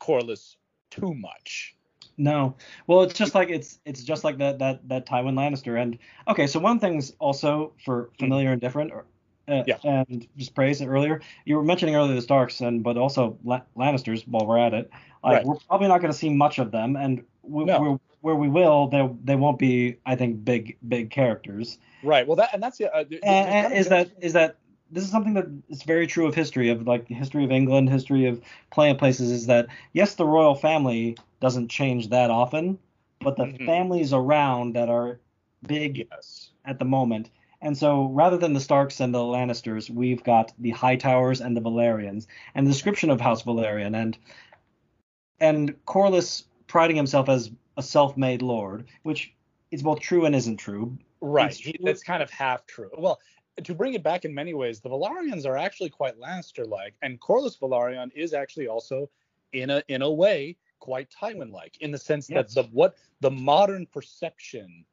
Corlys too much. No. Well, it's just like it's it's just like that that that Tywin Lannister. And okay, so one thing's also for familiar and different, or, uh, Yeah. and just praise it earlier. You were mentioning earlier the Starks, and but also La- Lannisters. While we're at it, like Right. we're probably not going to see much of them, and we, No. Where we will, they they won't be, I think, big big characters. Right. Well, that and that's the uh, there's And, and is that is that this is something that is very true of history of like the history of England, history of playing places is that yes, the royal family doesn't change that often, but the Mhm. families around that are big Yes. at the moment. And so rather than the Starks and the Lannisters, we've got the Hightowers and the Velaryons, and the description of House Velaryon and and Corlys priding himself as a self-made lord, which is both true and isn't true. Right. True. that's kind of half true. Well, to bring it back in many ways, the Velaryons are actually quite Lannister-like, and Corlys Velaryon is actually also, in a in a way, quite Tywin-like, in the sense Yes. that the what the modern perception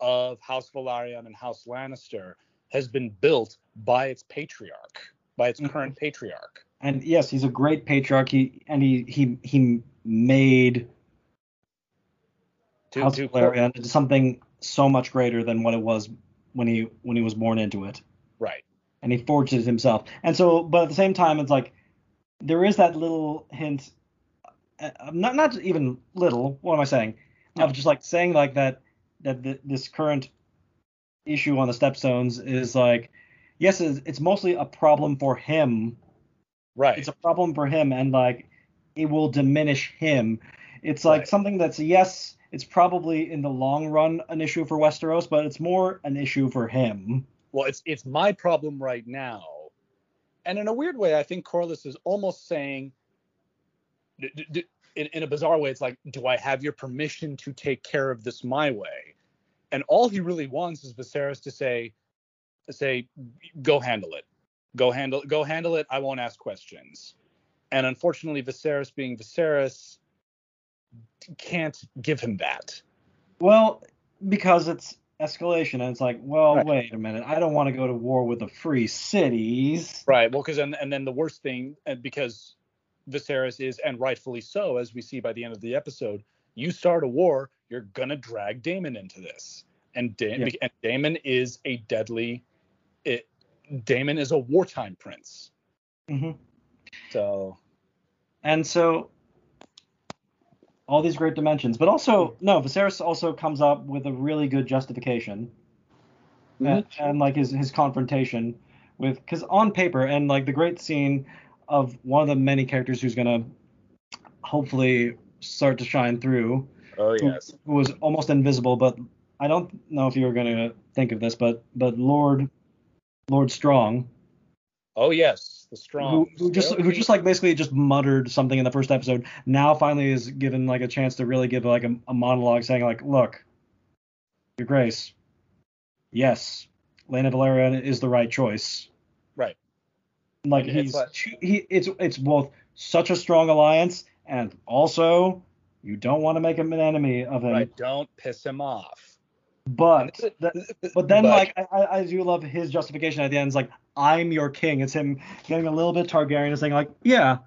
of House Velaryon and House Lannister has been built by its patriarch, by its Mhm. current patriarch. And yes, he's a great patriarch. He and he he he made To, House to Velaryon into something so much greater than what it was when he when he was born into it. right. and he forged it himself. And so, but at the same time, it's like there is that little hint, uh, not not even little. What am I saying? Of just like saying like that that the, this current issue on the stepstones is like, yes, it's, it's mostly a problem for him. Right. It's a problem for him, and like it will diminish him. It's like Right. something that's yes, it's probably in the long run an issue for Westeros, but it's more an issue for him. well, it's it's my problem right now. And in a weird way, I think Corlys is almost saying, d- d- in, in a bizarre way, it's like, do I have your permission to take care of this my way? And all he really wants is Viserys to say, say, go handle it, go handle, go handle it. I won't ask questions. And unfortunately, Viserys, being Viserys, can't give him that. Well, because it's escalation, and it's like, well, Right. wait a minute, I don't want to go to war with the free cities. Right. Well, because and, and then the worst thing, and because Viserys is, and rightfully so, as we see by the end of the episode, you start a war, you're gonna drag Daemon into this, and, da- Yeah. and Daemon is a deadly, it, Daemon is a wartime prince. Mm hmm So And so, all these great dimensions, but also hmm. no, Viserys also comes up with a really good justification, hmm. and, and like his his confrontation with, because on paper, and like the great scene of one of the many characters who's gonna hopefully start to shine through. oh who- who was almost invisible, but I don't know if you were gonna think of this, but but Lord Lord Strong, oh yes, the strong. who just who just like basically just muttered something in the first episode, now finally is given like a chance to really give like a, a monologue saying like, look, Your Grace, yes, Laena Velaryon is the right choice. Right. Like he's he it's it's both such a strong alliance and also you don't want to make him an enemy of him. right. Don't piss him off. But that, but then like I, I do love his justification at the end. It's like I'm your king. It's him getting a little bit Targaryen and saying like yeah,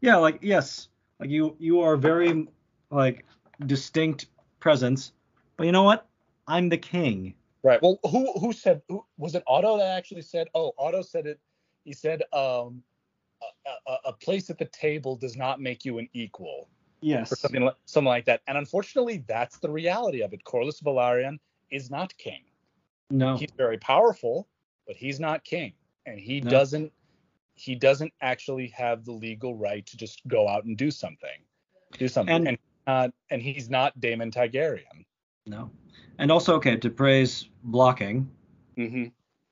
yeah, like yes, like you you are very like distinct presence. But you know what? I'm the king. Right. Well, who who said who, was it? Otto that actually said. Oh, Otto said it. He said, um, a, a, a place at the table does not make you an equal, Yes. or something like something like that. And unfortunately, that's the reality of it. Corlys Velaryon is not king. No. He's very powerful, but he's not king, and he No. doesn't he doesn't actually have the legal right to just go out and do something, do something. And- And uh, and he's not Daemon Targaryen. No. And also okay to praise blocking. Mm-hmm.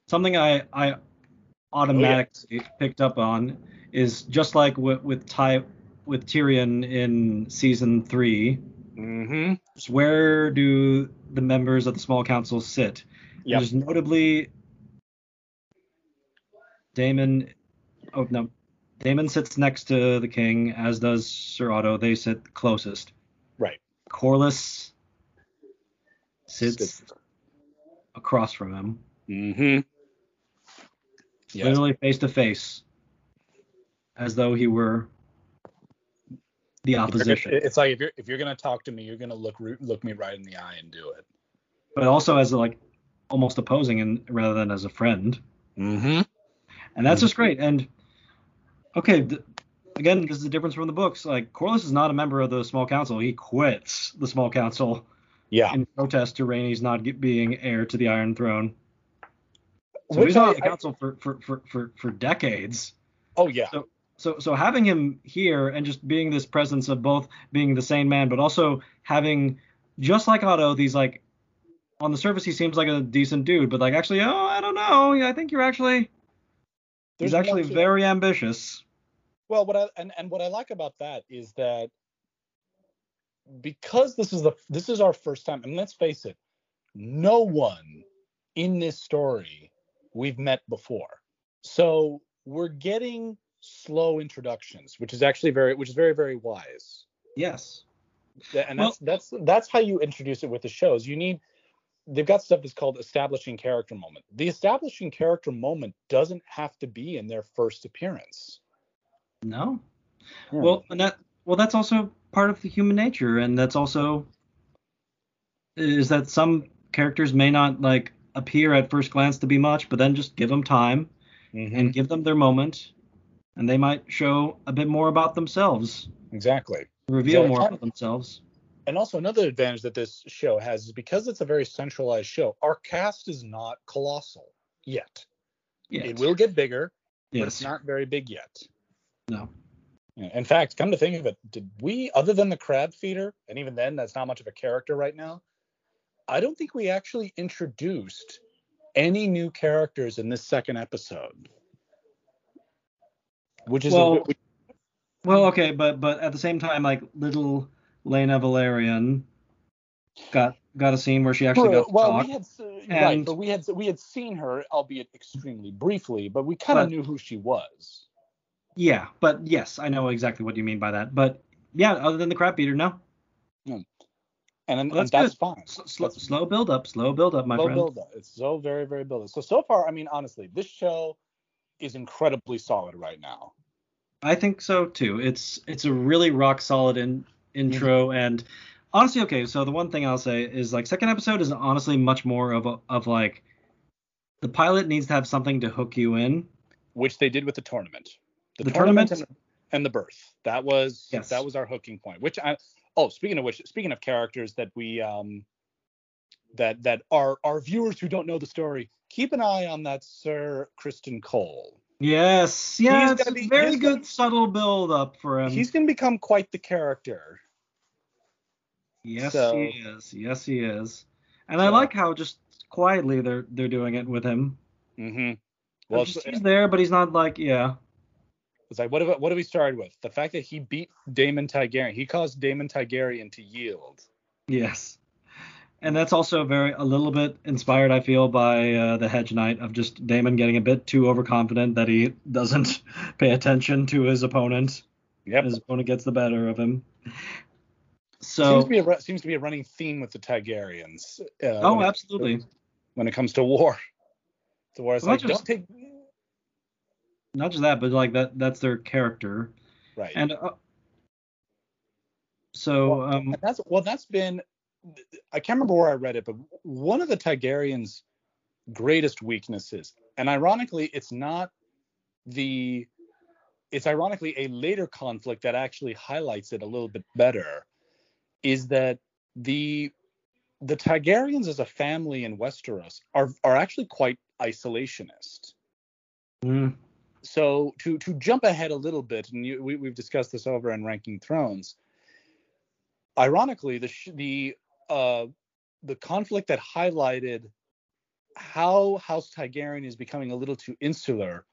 something I I automatically picked up on is just like with with Ty with Tyrion in season three Mm-hmm. Where do the members of the small council sit? Yep. There's notably Daemon. Oh no, Daemon sits next to the king, as does Sir Otto. They sit closest. Right. Corlys sits across from him, Mm-hmm. Yes. literally face to face, as though he were the opposition, It's like if you're if you're gonna talk to me, you're gonna look look me right in the eye and do it. but also as like almost opposing and rather than as a friend. Mm-hmm. and that's just great. And okay, th- again, this is the difference from the books. Like Corlys is not a member of the small council; he quits the small council Yeah. in protest to Rhaenys not get, being heir to the Iron Throne. So Which he's not I- on the council for, for, for, for, for decades. Oh yeah. So so so having him here and just being this presence of both being the sane man, but also having just like Otto, these like on the surface he seems like a decent dude, but like actually, oh, I don't know. Yeah, I think you're actually There's he's actually very ambitious. Well, what I and, and what I like about that is that because this is the this is our first time, and let's face it, no one in this story we've met before. So we're getting slow introductions, which is actually very which is very, very wise. Yes. Th- And Well- that's that's that's how you introduce it with the shows. You need they've got stuff that's called establishing character moment. The establishing character moment doesn't have to be in their first appearance. No. Well, and that well, that's also part of the human nature, and that's also is that some characters may not like appear at first glance to be much, but then just give them time Mhm. and give them their moment, and they might show a bit more about themselves, exactly. reveal So more about themselves. And also another advantage that this show has is because it's a very centralized show, our cast is not colossal yet. Yeah. It will get bigger, but it's not very big yet. No. In fact, come to think of it, did we, other than the crab feeder, and even then, that's not much of a character right now. I don't think we actually introduced any new characters in this second episode. Which is Well, bit- which- Well, okay, but but at the same time, like little Laena Velaryon got got a scene where she actually got to well, talk. we had s- right, but we had we had seen her, albeit extremely briefly, but we kind of knew who she was. Yeah, but yes, I know exactly what you mean by that. But yeah, other than the crap beater, no. Hmm. And, and, Well, and that's that's good. fine. S- slow, That's slow build up, slow build up, my slow friend. Slow build up. It's so very, very build up. So so far, I mean, honestly, this show is incredibly solid right now. I think so too. It's it's a really rock solid in, intro and honestly, okay. So the one thing I'll say is like second episode is honestly much more of a, of like the pilot needs to have something to hook you in. which they did with the tournament. The, The tournament, tournament? and, and the birth. That was Yes. that was our hooking point. Which I oh speaking of which speaking of characters that we um that that our our viewers who don't know the story keep an eye on that Sir Criston Cole. Yes, yeah, He's it's gonna a be- very good gonna- subtle build up for him. He's gonna become quite the character. yes, so- he is. Yes, he is. And I like how just quietly they're they're doing it with him. Mm-hmm. Well, just, it's, he's there, but he's not like yeah. it's like what have, what have we started with? The fact that he beat Daemon Targaryen. He caused Daemon Targaryen to yield. Yes. And that's also very a little bit inspired, I feel, by uh, the Hedge Knight of just Daemon getting a bit too overconfident that he doesn't pay attention to his opponent. Yep. His opponent gets the better of him. seems So, to be a seems to be a running theme with the Targaryens. Uh, oh, when it- absolutely. when it comes to war. the where it's Well, like, not just- don't take Not just that, but like that that's their character. right. And uh, so, um, that's well, that's been. I can't remember where I read it, but one of the Targaryens' greatest weaknesses, and ironically, it's not the. It's ironically a later conflict that actually highlights it a little bit better, is that the the Targaryens as a family in Westeros are are actually quite isolationist. mm, so to to jump ahead a little bit, and you, we, we've discussed this over in Ranking Thrones. Ironically, the sh- the uh, the conflict that highlighted how House Targaryen is becoming a little too insular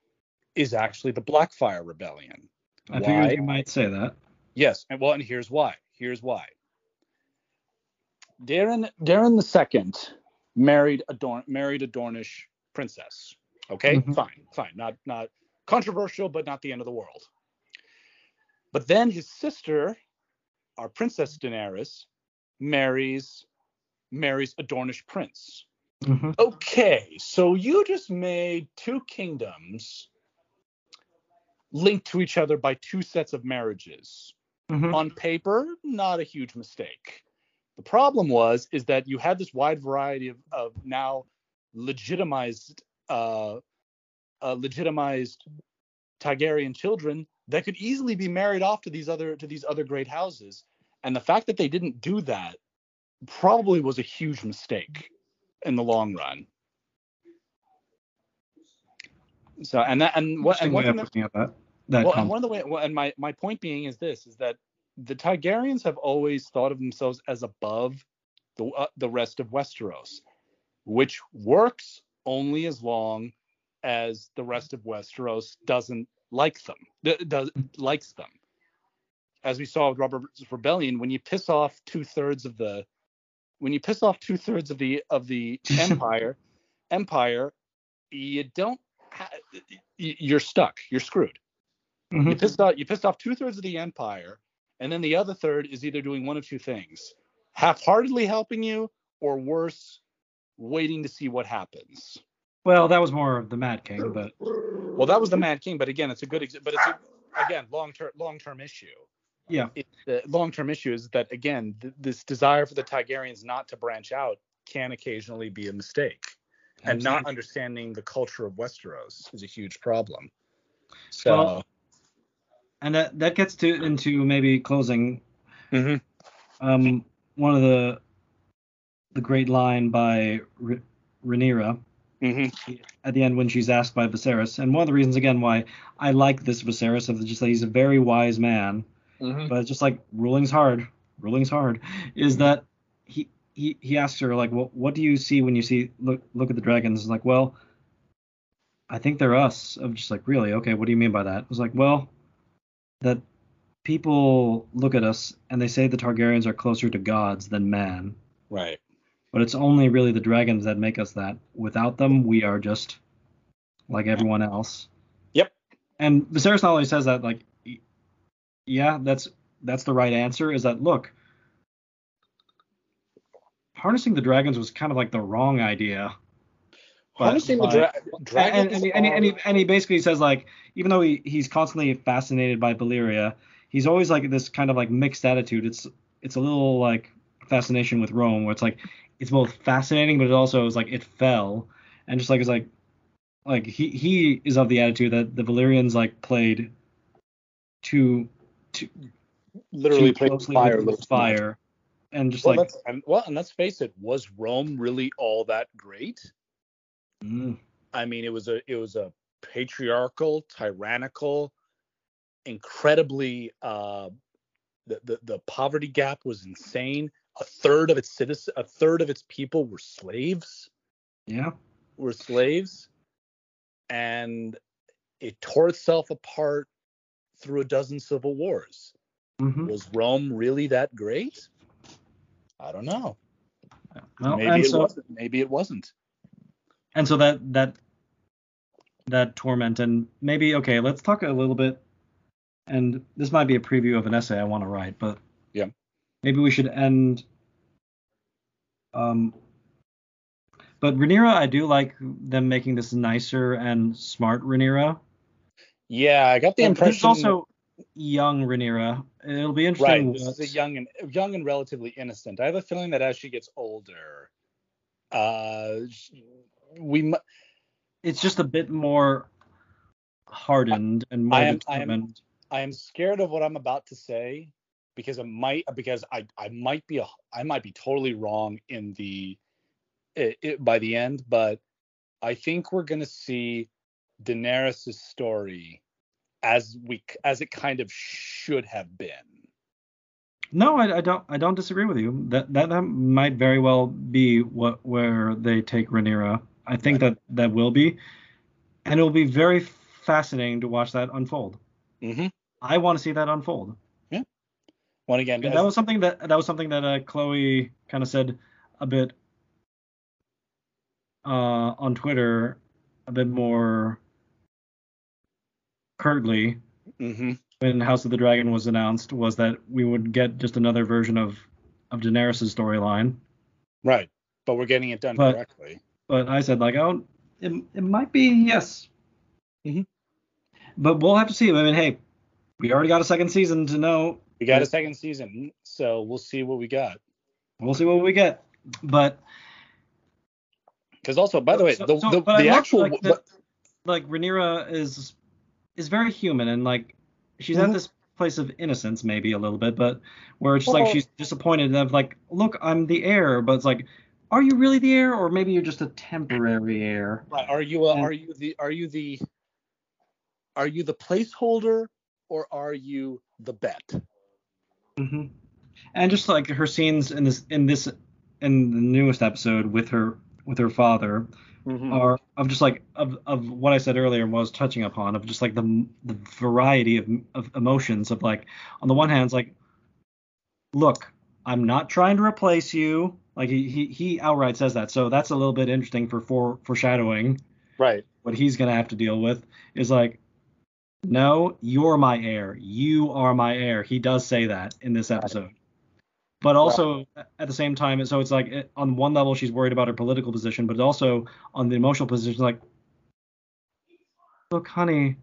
is actually the Blackfyre Rebellion. I Why? figured you might say that. Yes, and well, and here's why. Here's why. Daeron Daeron the second married a Dorn, married a Dornish princess. Okay, Mhm. fine, fine, not not controversial, but not the end of the world. But then his sister, our princess Daenerys, marries marries a Dornish prince. hmm Okay, so you just made two kingdoms linked to each other by two sets of marriages. hmm On paper, not a huge mistake. The problem was is that you had this wide variety of, of now legitimized uh, uh, legitimized Targaryen children that could easily be married off to these other to these other great houses. And the fact that they didn't do that probably was a huge mistake in the long run. So and that and what and one of thing that, that. Well, and one of the way well, and my my point being is this is that the Targaryens have always thought of themselves as above the uh, the rest of Westeros, which works only as long as the rest of Westeros doesn't like them, does likes them. As we saw with Robert's Rebellion, when you piss off two thirds of the when you piss off two thirds of the of the empire, empire, you don't ha- you're stuck, you're screwed. Mhm. You pissed off you pissed off two thirds of the empire, and then the other third is either doing one of two things: half-heartedly helping you, or worse, waiting to see what happens. Well, that was more of the Mad King, but Well, that was the Mad King, but again, it's a good exa- but it's a, again long-term long-term issue. Yeah. It, the long-term issue is that again, th- this desire for the Targaryens not to branch out can occasionally be a mistake, and not understanding the culture of Westeros is a huge problem. So. Well, And that that gets to into maybe closing Mhm. um, one of the the great line by R- Rhaenyra Mhm. at the end when she's asked by Viserys, and one of the reasons again why I like this Viserys is just that he's a very wise man, Mhm. but it's just like ruling's hard, ruling's hard, is that he he he asks her like, well, what do you see when you see look look at the dragons? It's like, well, I think they're us. I'm just like, really? Okay, what do you mean by that? It's like, well, that people look at us and they say the Targaryens are closer to gods than man, Right. but it's only really the dragons that make us that. Without them, we are just like everyone else. Yep. And Viserys not only says that, like, yeah, that's that's the right answer. Is that look, harnessing the dragons was kind of like the wrong idea. But- Harnessing the dra- and, dragons and, and, he, and, he, are- and he basically says like even though he, he's constantly fascinated by Valyria, he's always like this kind of like mixed attitude. It's it's a little like fascination with Rome where it's like it's both fascinating but it also is like it fell and just like it's like like he he is of the attitude that the Valyrians like played too too, literally too played fire, with fire and just Well, like and, well, and let's face it, was Rome really all that great? mm, I mean, it was a it was a patriarchal, tyrannical, incredibly uh, the, the the poverty gap was insane. A third of its citizens, a third of its people were slaves. yeah Were slaves, and it tore itself apart through a dozen civil wars. hmm Was Rome really that great? I don't know. well, maybe it so wasn't. Maybe it wasn't. and so that that that torment and maybe okay let's talk a little bit and this might be a preview of an essay i want to write but Yeah. maybe we should end um but Rhaenyra, I do like them making this nicer and smart Rhaenyra. Yeah, I got the impression. Is also young Rhaenyra. It'll be interesting. right. This is what- a young and young and relatively innocent. I have a feeling that as she gets older, uh, we mu- it's just a bit more hardened and more I am- I am- determined. I am scared of what I'm about to say because it might because I I might be a I might be totally wrong in the it, it, by the end, but I think we're gonna see Daenerys' story as we as it kind of should have been. No, I, I don't. I don't disagree with you. That, that that might very well be what where they take Rhaenyra. I think that that will be, and it will be very fascinating to watch that unfold. Mm-hmm. I want to see that unfold. One again, that was something that that was something that uh, Chloe kind of said a bit uh, on Twitter, a bit more curtly Mhm. when House of the Dragon was announced, was that we would get just another version of of Daenerys' storyline. right. But we're getting it done But- correctly. But I said like, oh, it, it might be yes. Mhm. But we'll have to see. I mean, hey, we already got a second season to know. We got a second season, so we'll see what we got. We'll see what we get. But Because also, by the way, So- the, so- the, the actual like, the- like Rhaenyra is is very human and like she's at Mhm. this place of innocence maybe a little bit, but where it's like she's disappointed of like, look, I'm the heir, but it's like, are you really the heir or maybe you're just a temporary heir? Right, Are you a, And- are you the are you the are you the placeholder or are you the bet? hmm And just like her scenes in this in this in the newest episode with her with her father Mm-hmm. are of just like of, of what I said earlier and was touching upon of just like the the variety of, of emotions of like on the one hand it's like look I'm not trying to replace you. Like he, he he outright says that. So that's a little bit interesting for for foreshadowing Right. what he's gonna have to deal with is like no you're my heir. You are my heir. He does say that in this episode but also at the same time so it's like it, on one level she's worried about her political position but also on the emotional position like look honey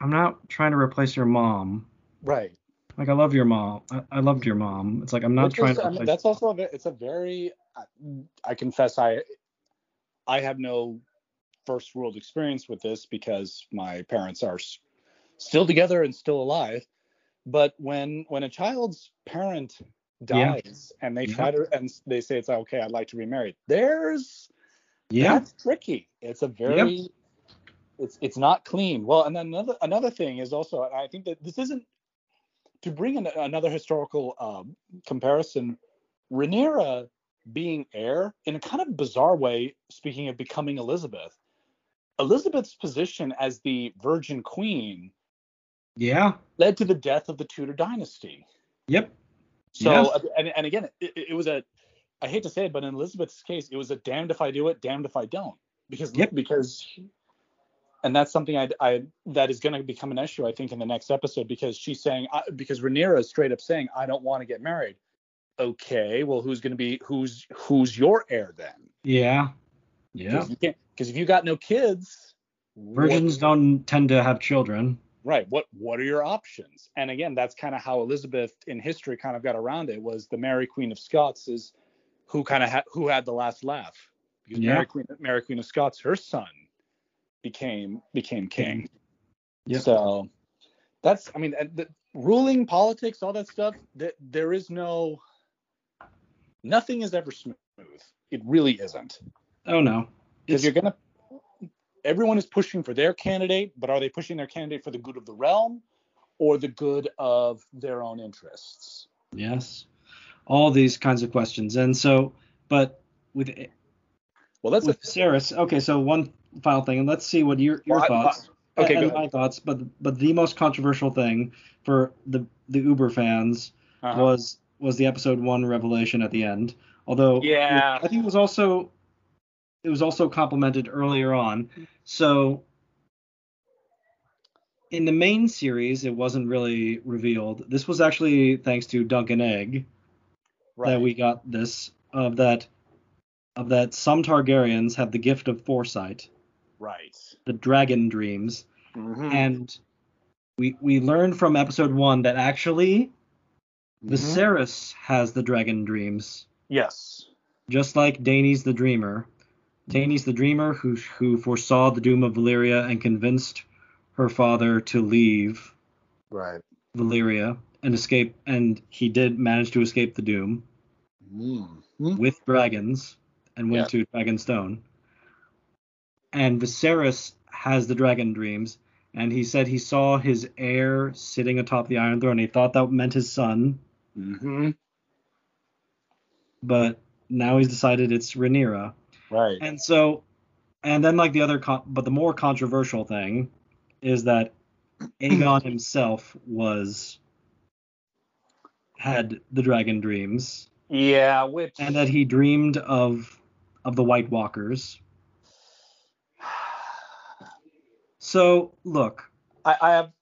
i'm not trying to replace your mom Right. like i love your mom i, I loved your mom it's like i'm not Which trying is- to I mean, replace that's also a, it's a very I confess I I have no first world experience with this because my parents are still together and still alive. But when when a child's parent Yeah. dies and they Yeah. try to and they say it's like, okay, I'd like to remarry. There's yeah that's tricky. It's a very it's it's not clean. Well, and then another another thing is also I think that this isn't to bring in another historical um, comparison. Rhaenyra being heir in a kind of bizarre way. Speaking of becoming Elizabeth, Elizabeth's position as the Virgin Queen yeah led to the death of the Tudor dynasty. yep So, Yes. Uh, and, and again, it, it was a, I hate to say it, but in Elizabeth's case, it was a damned if I do it, damned if I don't. Because, Yep. because, and that's something I, I that is going to become an issue, I think, in the next episode because she's saying, I, because Rhaenyra is straight up saying, I don't want to get married. Okay, well, who's going to be, who's, who's your heir then? yeah yeah Because if you got no kids, what- virgins don't tend to have children Right. What what are your options? And again, that's kind of how Elizabeth in history kind of got around it was the Mary Queen of Scots is who kind of had who had the last laugh. Because Yeah. Mary Queen Mary Queen of Scots, her son became became king. Yeah. So that's I mean and the, ruling politics, all that stuff, that there is no nothing is ever smooth. It really isn't oh no because you're gonna everyone is pushing for their candidate but are they pushing their candidate for the good of the realm or the good of their own interests Yes. All these kinds of questions. And so, but with well that's with a, Ceres, okay, so one final thing, and let's see what your your Well, I- thoughts okay and my thoughts, but but the most controversial thing for the the Uber fans Uh-huh. was was the episode one revelation at the end. Although Yeah. I think it was also it was also complimented earlier on. So in the main series, it wasn't really revealed. This was actually thanks to Dunk and Egg right that we got this of that of that some Targaryens have the gift of foresight, right the dragon dreams, Mhm. and we we learned from episode one that actually Mhm. Viserys has the dragon dreams, yes just like Daenerys the Dreamer. Daenerys the Dreamer, who who foresaw the doom of Valyria and convinced her father to leave right Valyria and escape, and he did manage to escape the doom. Mhm. with dragons and went Yeah. to Dragonstone. And Viserys has the dragon dreams, and he said he saw his heir sitting atop the Iron Throne. He thought that meant his son, Mhm. but now he's decided it's Rhaenyra. Right And so, and then like the other, con- but the more controversial thing is that Aegon himself was had the dragon dreams, Yeah, which and that he dreamed of of the White Walkers. So look, I, I have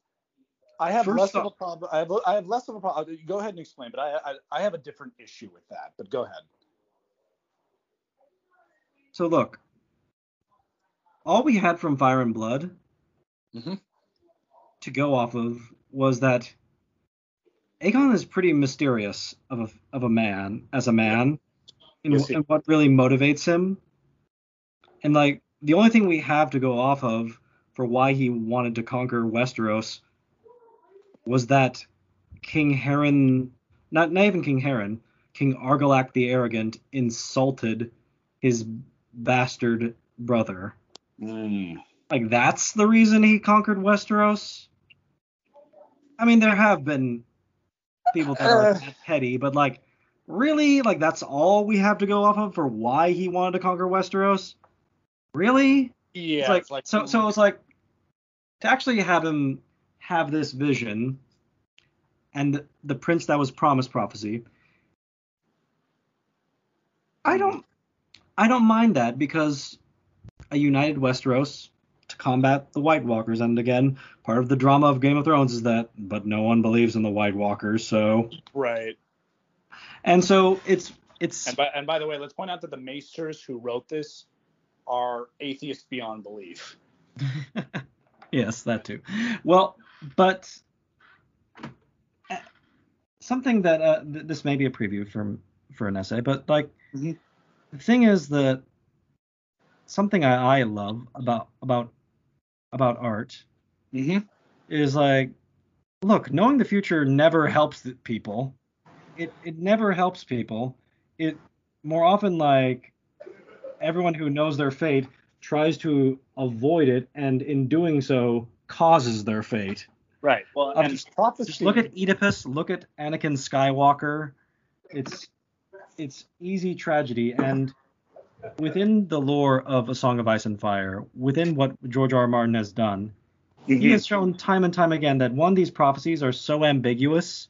I have less of a problem. I have I have less of a problem. Go ahead and explain, but I, I I have a different issue with that. But go ahead. So look. All we had from Fire and Blood Mhm. to go off of was that Aegon is pretty mysterious of a of a man as a man, Yes, he- in what really motivates him, and like the only thing we have to go off of for why he wanted to conquer Westeros was that King Harren, not not even King Harren, King Argilac the Arrogant insulted his bastard brother. Like that's the reason he conquered Westeros. I mean, there have been people that are Uh. petty, but like, really, like that's all we have to go off of for why he wanted to conquer Westeros. Really? Yeah, it's like, so. So it's like to actually have him have this vision, and the prince that was promised prophecy. I don't, I don't mind that because a united Westeros to combat the White Walkers, and again, part of the drama of Game of Thrones is that, but no one believes in the White Walkers, so right. and so it's it's And by and by the way, let's point out that the maesters who wrote this are atheists beyond belief. yes, that too. Well, but uh, something that uh, th- this may be a preview from for an essay, but like Mhm. The thing is that something I, I love about about about art Mm-hmm. is like, look, knowing the future never helps people. It it never helps people. It more often like everyone who knows their fate tries to avoid it, and in doing so causes their fate. Right. Well, and just- prophecy. Just look at Oedipus. Look at Anakin Skywalker. It's it's easy tragedy, and within the lore of A Song of Ice and Fire, within what George R. R. Martin has done, he Mhm. has shown time and time again that one these prophecies are so ambiguous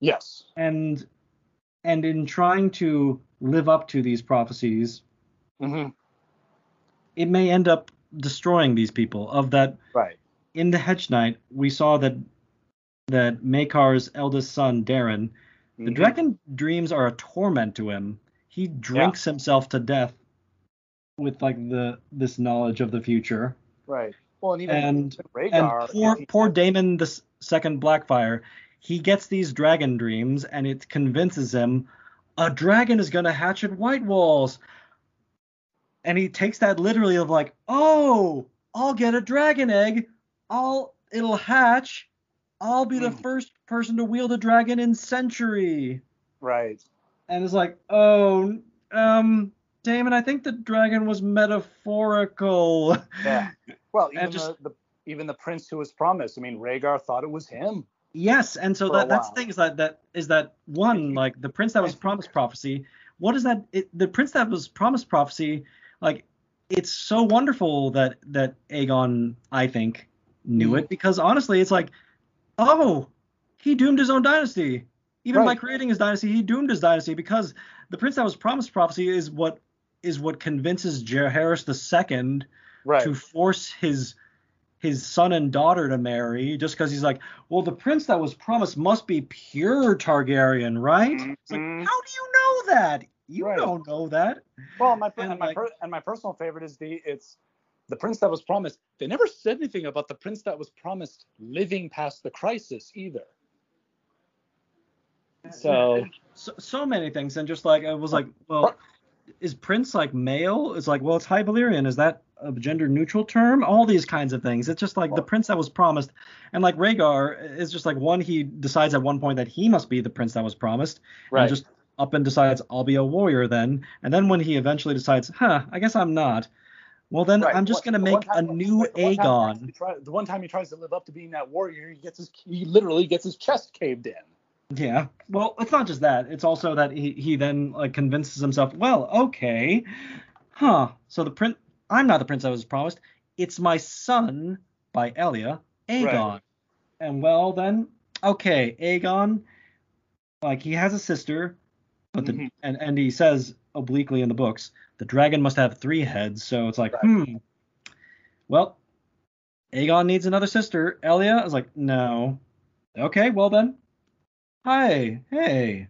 Yes. and and in trying to live up to these prophecies Mm-hmm. it may end up destroying these people of that Right. in the hedge knight we saw that that Maekar's eldest son Daeron the Mhm. dragon dreams are a torment to him he drinks himself to death with like the this knowledge of the future Right. Well, and even and Rhaegar, and poor he- poor Daemon the second Blackfyre, he gets these dragon dreams and it convinces him a dragon is gonna hatch at White Walls, and he takes that literally of like, oh, I'll get a dragon egg, I'll it'll hatch, I'll be the Mm. first person to wield a dragon in century, Right. and it's like, oh, um. Daemon, I think the dragon was metaphorical. Yeah. Well, even just- the, the even the prince who was promised. I mean, Rhaegar thought it was him. Yes, and so that that's the thing is that that is that one like the prince that was promised prophecy. What is that? It, the prince that was promised prophecy, like it's so wonderful that that Aegon I think knew it because honestly it's like, oh, he doomed his own dynasty. Even by creating his dynasty, he doomed his dynasty because the prince that was promised prophecy is what is what convinces Jaehaerys II Right. to force his his son and daughter to marry just because he's like, well, the prince that was promised must be pure Targaryen, right? It's like, Mhm. how do you know that? You Right. don't know that. Well, my And and, my like- per, and my personal favorite is the it's the prince that was promised. They never said anything about the prince that was promised living past the crisis either. So So, so many things, and just like I was like, well, is prince like male? It's like, well, it's High Valyrian. Is that a gender neutral term? All these kinds of things. It's just like the prince that was promised, and like Rhaegar is just like one. He decides at one point that he must be the prince that was promised, right. and just up and decides I'll be a warrior then. And then when he eventually decides, huh, I guess I'm not. Well, then Right. I'm just gonna the one make a new the time Aegon. try- the one time he tries to live up to being that warrior, he gets his he literally gets his chest caved in. Yeah. Well, it's not just that. It's also that he he then like convinces himself, well, okay, huh. So the prince, I'm not the prince I was promised. It's my son by Elia, Aegon. Right. And well then, okay, Aegon. like he has a sister, but the Mhm. and and he says obliquely in the books the dragon must have three heads. So it's like, Right. hmm. Well, Aegon needs another sister. Elia is like, no. Okay, well then. Hi, hey.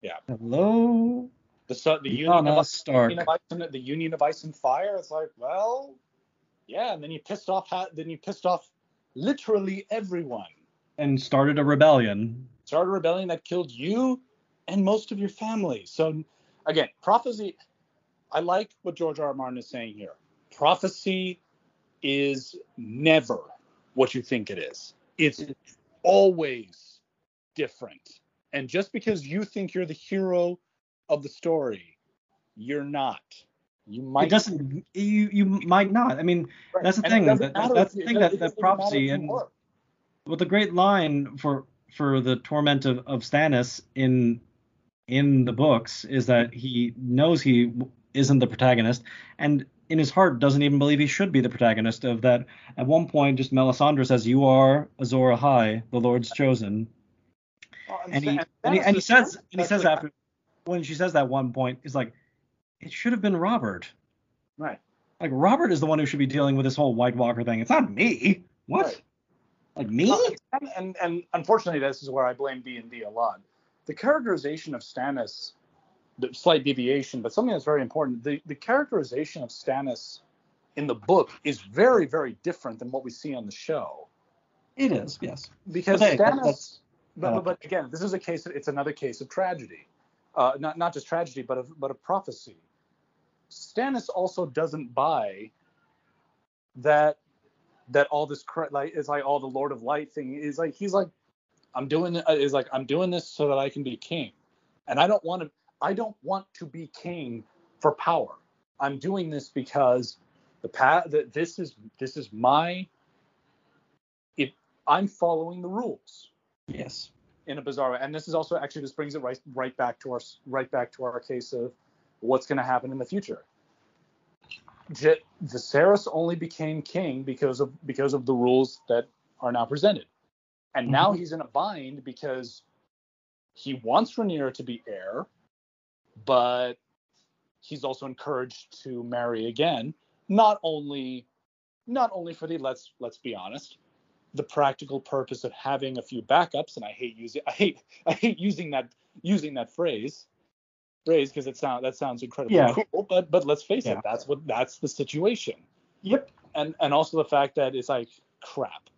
Yeah. Hello. The su- the union of, Stark. Union of Ice and the Union of Ice and Fire. It's like, well, yeah, and then you pissed off. Then you pissed off literally everyone. And started a rebellion. Started a rebellion that killed you and most of your family. So again, prophecy. I like what George R. R. Martin is saying here. Prophecy is never what you think it is. It's always different. And just because you think you're the hero of the story, you're not. You might. it doesn't. You you might not. I mean, Right. that's the And thing, that- that's the you- thing that- that prophecy and- work. well, the great line for for the torment of, of Stannis in in the books is that he knows he isn't the protagonist, and in his heart doesn't even believe he should be the protagonist. Of that, at one point, just Melisandre says, "You are Azor Ahai, the Lord's chosen," Well, and he and he, and he says and he says like- after when she says that one point, he's like, "It should have been Robert." Right. Like Robert is the one who should be dealing with this whole White Walker thing. It's not me. What? Right. Like me? And, and and unfortunately, this is where I blame D and D a lot. The characterization of Stannis, the slight deviation, but something that's very important. The the characterization of Stannis in the book is very very different than what we see on the show. It is. Yes. Because hey, Stannis, that's- but, uh, but again, this is a case. It's another case of tragedy, uh, not not just tragedy, but of but of prophecy. Stannis also doesn't buy that that all this like it's like all the Lord of Light thing is like he's like I'm doing it is like I'm doing this so that I can be king, and I don't want to I don't want to be king for power. I'm doing this because the path that this is this is my if I'm following the rules Yes. in a bizarre way. And this is also actually this brings it right right back to our right back to our case of what's going to happen in the future. J- Viserys only became king because of because of the rules that are now presented, and mm-hmm. now he's in a bind because he wants Rhaenyra to be heir, but he's also encouraged to marry again. Not only not only for the let's let's be honest, the practical purpose of having a few backups, and I hate using I hate I hate using that using that phrase phrase because it sound that sounds incredibly Yeah. cool. But but let's face Yeah. it, that's what that's the situation. Yep. And and also the fact that it's like crap.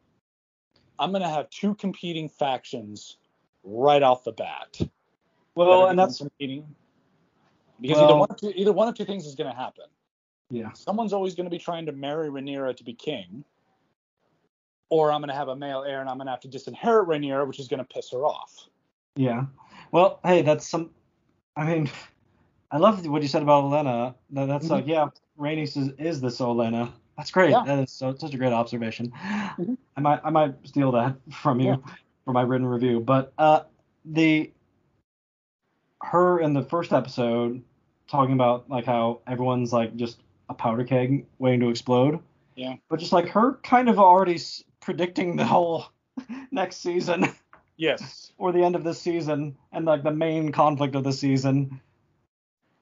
I'm gonna have two competing factions right off the bat. Well, and that's competing because either one of two, either one of two things is gonna happen. yeah. Someone's always gonna be trying to marry Rhaenyra to be king. Or I'm gonna have a male heir and I'm gonna have to disinherit Rhaenyra, which is gonna piss her off. Yeah. Well, hey, that's some. I mean, I love what you said about Olenna. That, that's Mhm. like, yeah, Rhaenys is, is this Olenna. That's great. Yeah. That is so such a great observation. Mhm. I might I might steal that from you Yeah. for my written review. But uh, the her in the first episode talking about like how everyone's like just a powder keg waiting to explode. Yeah. But just like her kind of already predicting the whole next season Yes. or the end of this season and like the main conflict of the season.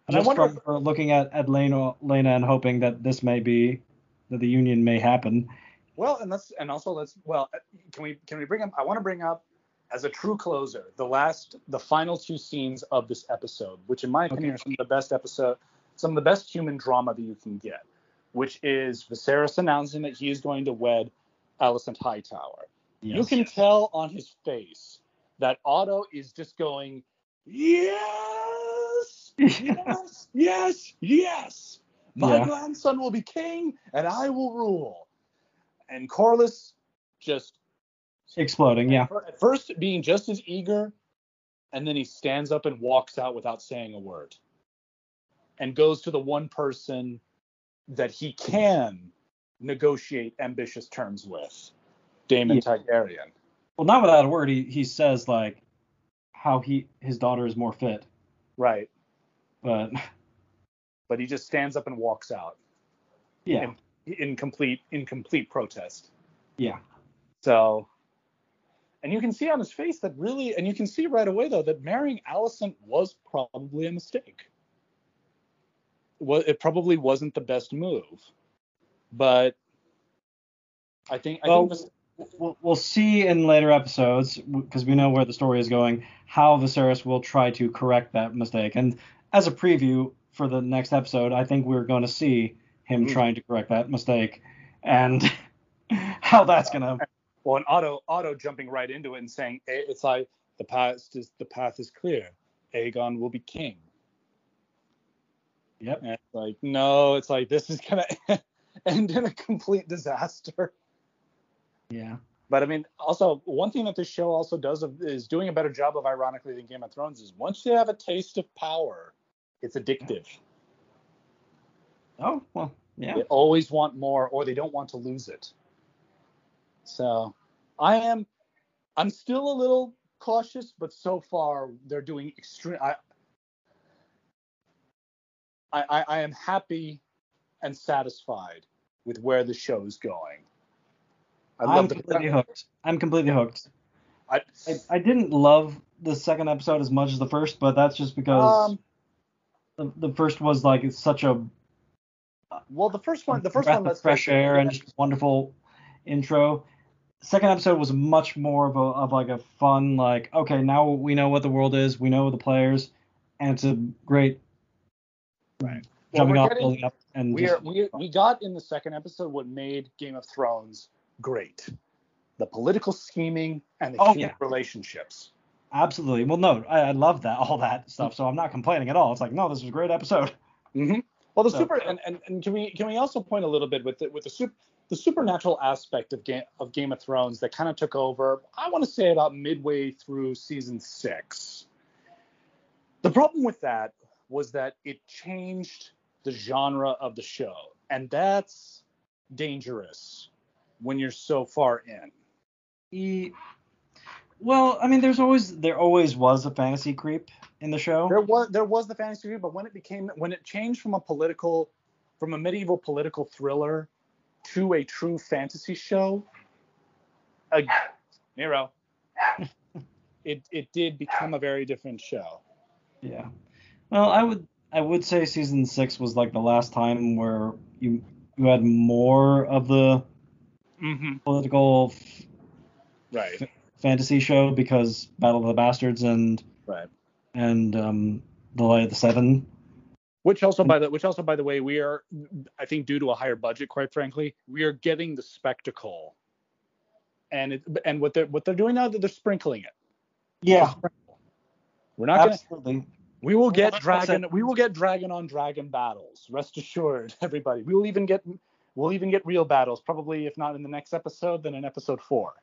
And I Just wonder from looking at, at Laena, Laena and hoping that this may be that the union may happen. Well, and let's and also let's well, uh, can we can we bring up? I want to bring up as a true closer the last the final two scenes of this episode, which in my opinion are some of the best episode, some of the best human drama that you can get, which is Viserys announcing that he is going to wed Alicent Hightower. You can tell on his face that Otto is just going, yes, yes, yes, yes. My Yeah. grandson will be king, and I will rule. And Corlys just exploding. Yeah. at first being just as eager, and then he stands up and walks out without saying a word, and goes to the one person that he can negotiate ambitious terms with, Daemon Yeah. Targaryen. Well, not without a word. He he says like how he his daughter is more fit, Right. but But he just stands up and walks out yeah, in complete in complete protest. yeah, So And you can see on his face that really, and you can see right away though that marrying Alicent was probably a mistake. Well, it probably wasn't the best move, but I think. I Well, think We'll, we'll see in later episodes because we know where the story is going how Viserys will try to correct that mistake. And as a preview for the next episode, I think we're going to see him Mm. trying to correct that mistake and how that's gonna. well, and Otto Otto jumping right into it and saying "Eh, it's like the path is the path is clear. Aegon will be king. Yep. And it's like no, it's like this is gonna end in a complete disaster. Yeah. But I mean, also one thing that this show also does of, is doing a better job of, ironically, than Game of Thrones is once you have a taste of power, it's addictive. Oh well. Yeah. They always want more, or they don't want to lose it. So, I am, I'm still a little cautious, but so far they're doing extreme. I, I, I, I am happy and satisfied with where the show is going. I I'm love the. completely hooked. I'm completely hooked. I, I, I didn't love the second episode as much as the first, but that's just because um, the, the first was like it's such a well, the first one, the first one, was fresh air and just wonderful intro. Second episode was much more of a of like a fun like okay now we know what the world is we know the players and it's a great Right. Well, jumping off getting- building up and we are we, we got in the second episode what made Game of Thrones great. The political scheming and the Oh, yeah. relationships. absolutely well no I, I love that all that stuff so I'm not complaining at all it's like no this was a great episode Mm-hmm. Well, the So- super and, and, and can we can we also point a little bit with the with the super the supernatural aspect of game of Game of Thrones that kind of took over. I want to say about midway through season six. The problem with that was that it changed the genre of the show, and that's dangerous when you're so far in. E- well I mean there's always there always was a fantasy creep in the show There was there was the fantasy, creep, but when it became when it changed from a political from a medieval political thriller to a true fantasy show, uh, Nero, it it did become a very different show. Yeah. Well, I would I would say season six was like the last time where you you had more of the Mm-hmm. political f- Right. fantasy show because Battle of the Bastards and Right. and um, the Light of the Seven. Which also by the which also by the way we are I think due to a higher budget quite frankly we are getting the spectacle, and it and what they're what they're doing now that they're sprinkling it. Yeah, We're not gonna absolutely. We will get that's what I dragon. We will get dragon on dragon battles. Rest assured, everybody. We will even get. We'll even get real battles. Probably, if not in the next episode, then in episode four.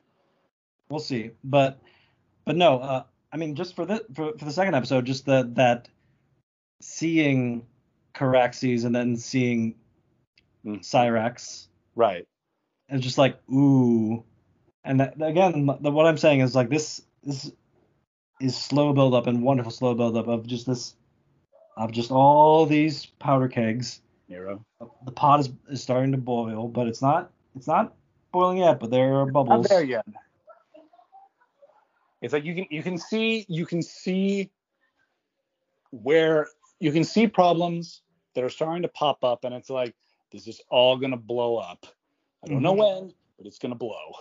We'll see. But but no, uh, I mean just for the for, for the second episode, just that that seeing Caraxes and then seeing Mm. Syrax Right. and just like ooh and that, again the, what i'm saying is like this this is slow build up and wonderful slow build up of just this of just all these powder kegs Nero. the pot is, is starting to boil but it's not it's not boiling yet but there are bubbles. Not bubbles there yet. It's like you can you can see you can see where you can see problems that are starting to pop up, and it's like this is all gonna blow up. I don't know Mhm. when, but it's gonna blow.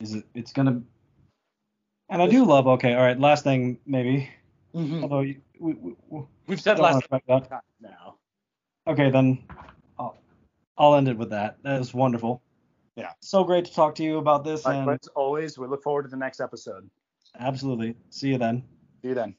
is it it's gonna and i do love okay all right last thing maybe mm-hmm. although we, we, we We've said last wanna talk about time now. Okay, then I'll, I'll end it with that. That is wonderful. Yeah. So great to talk to you about this, and as always, we look forward to the next episode. absolutely. See you then. See you then.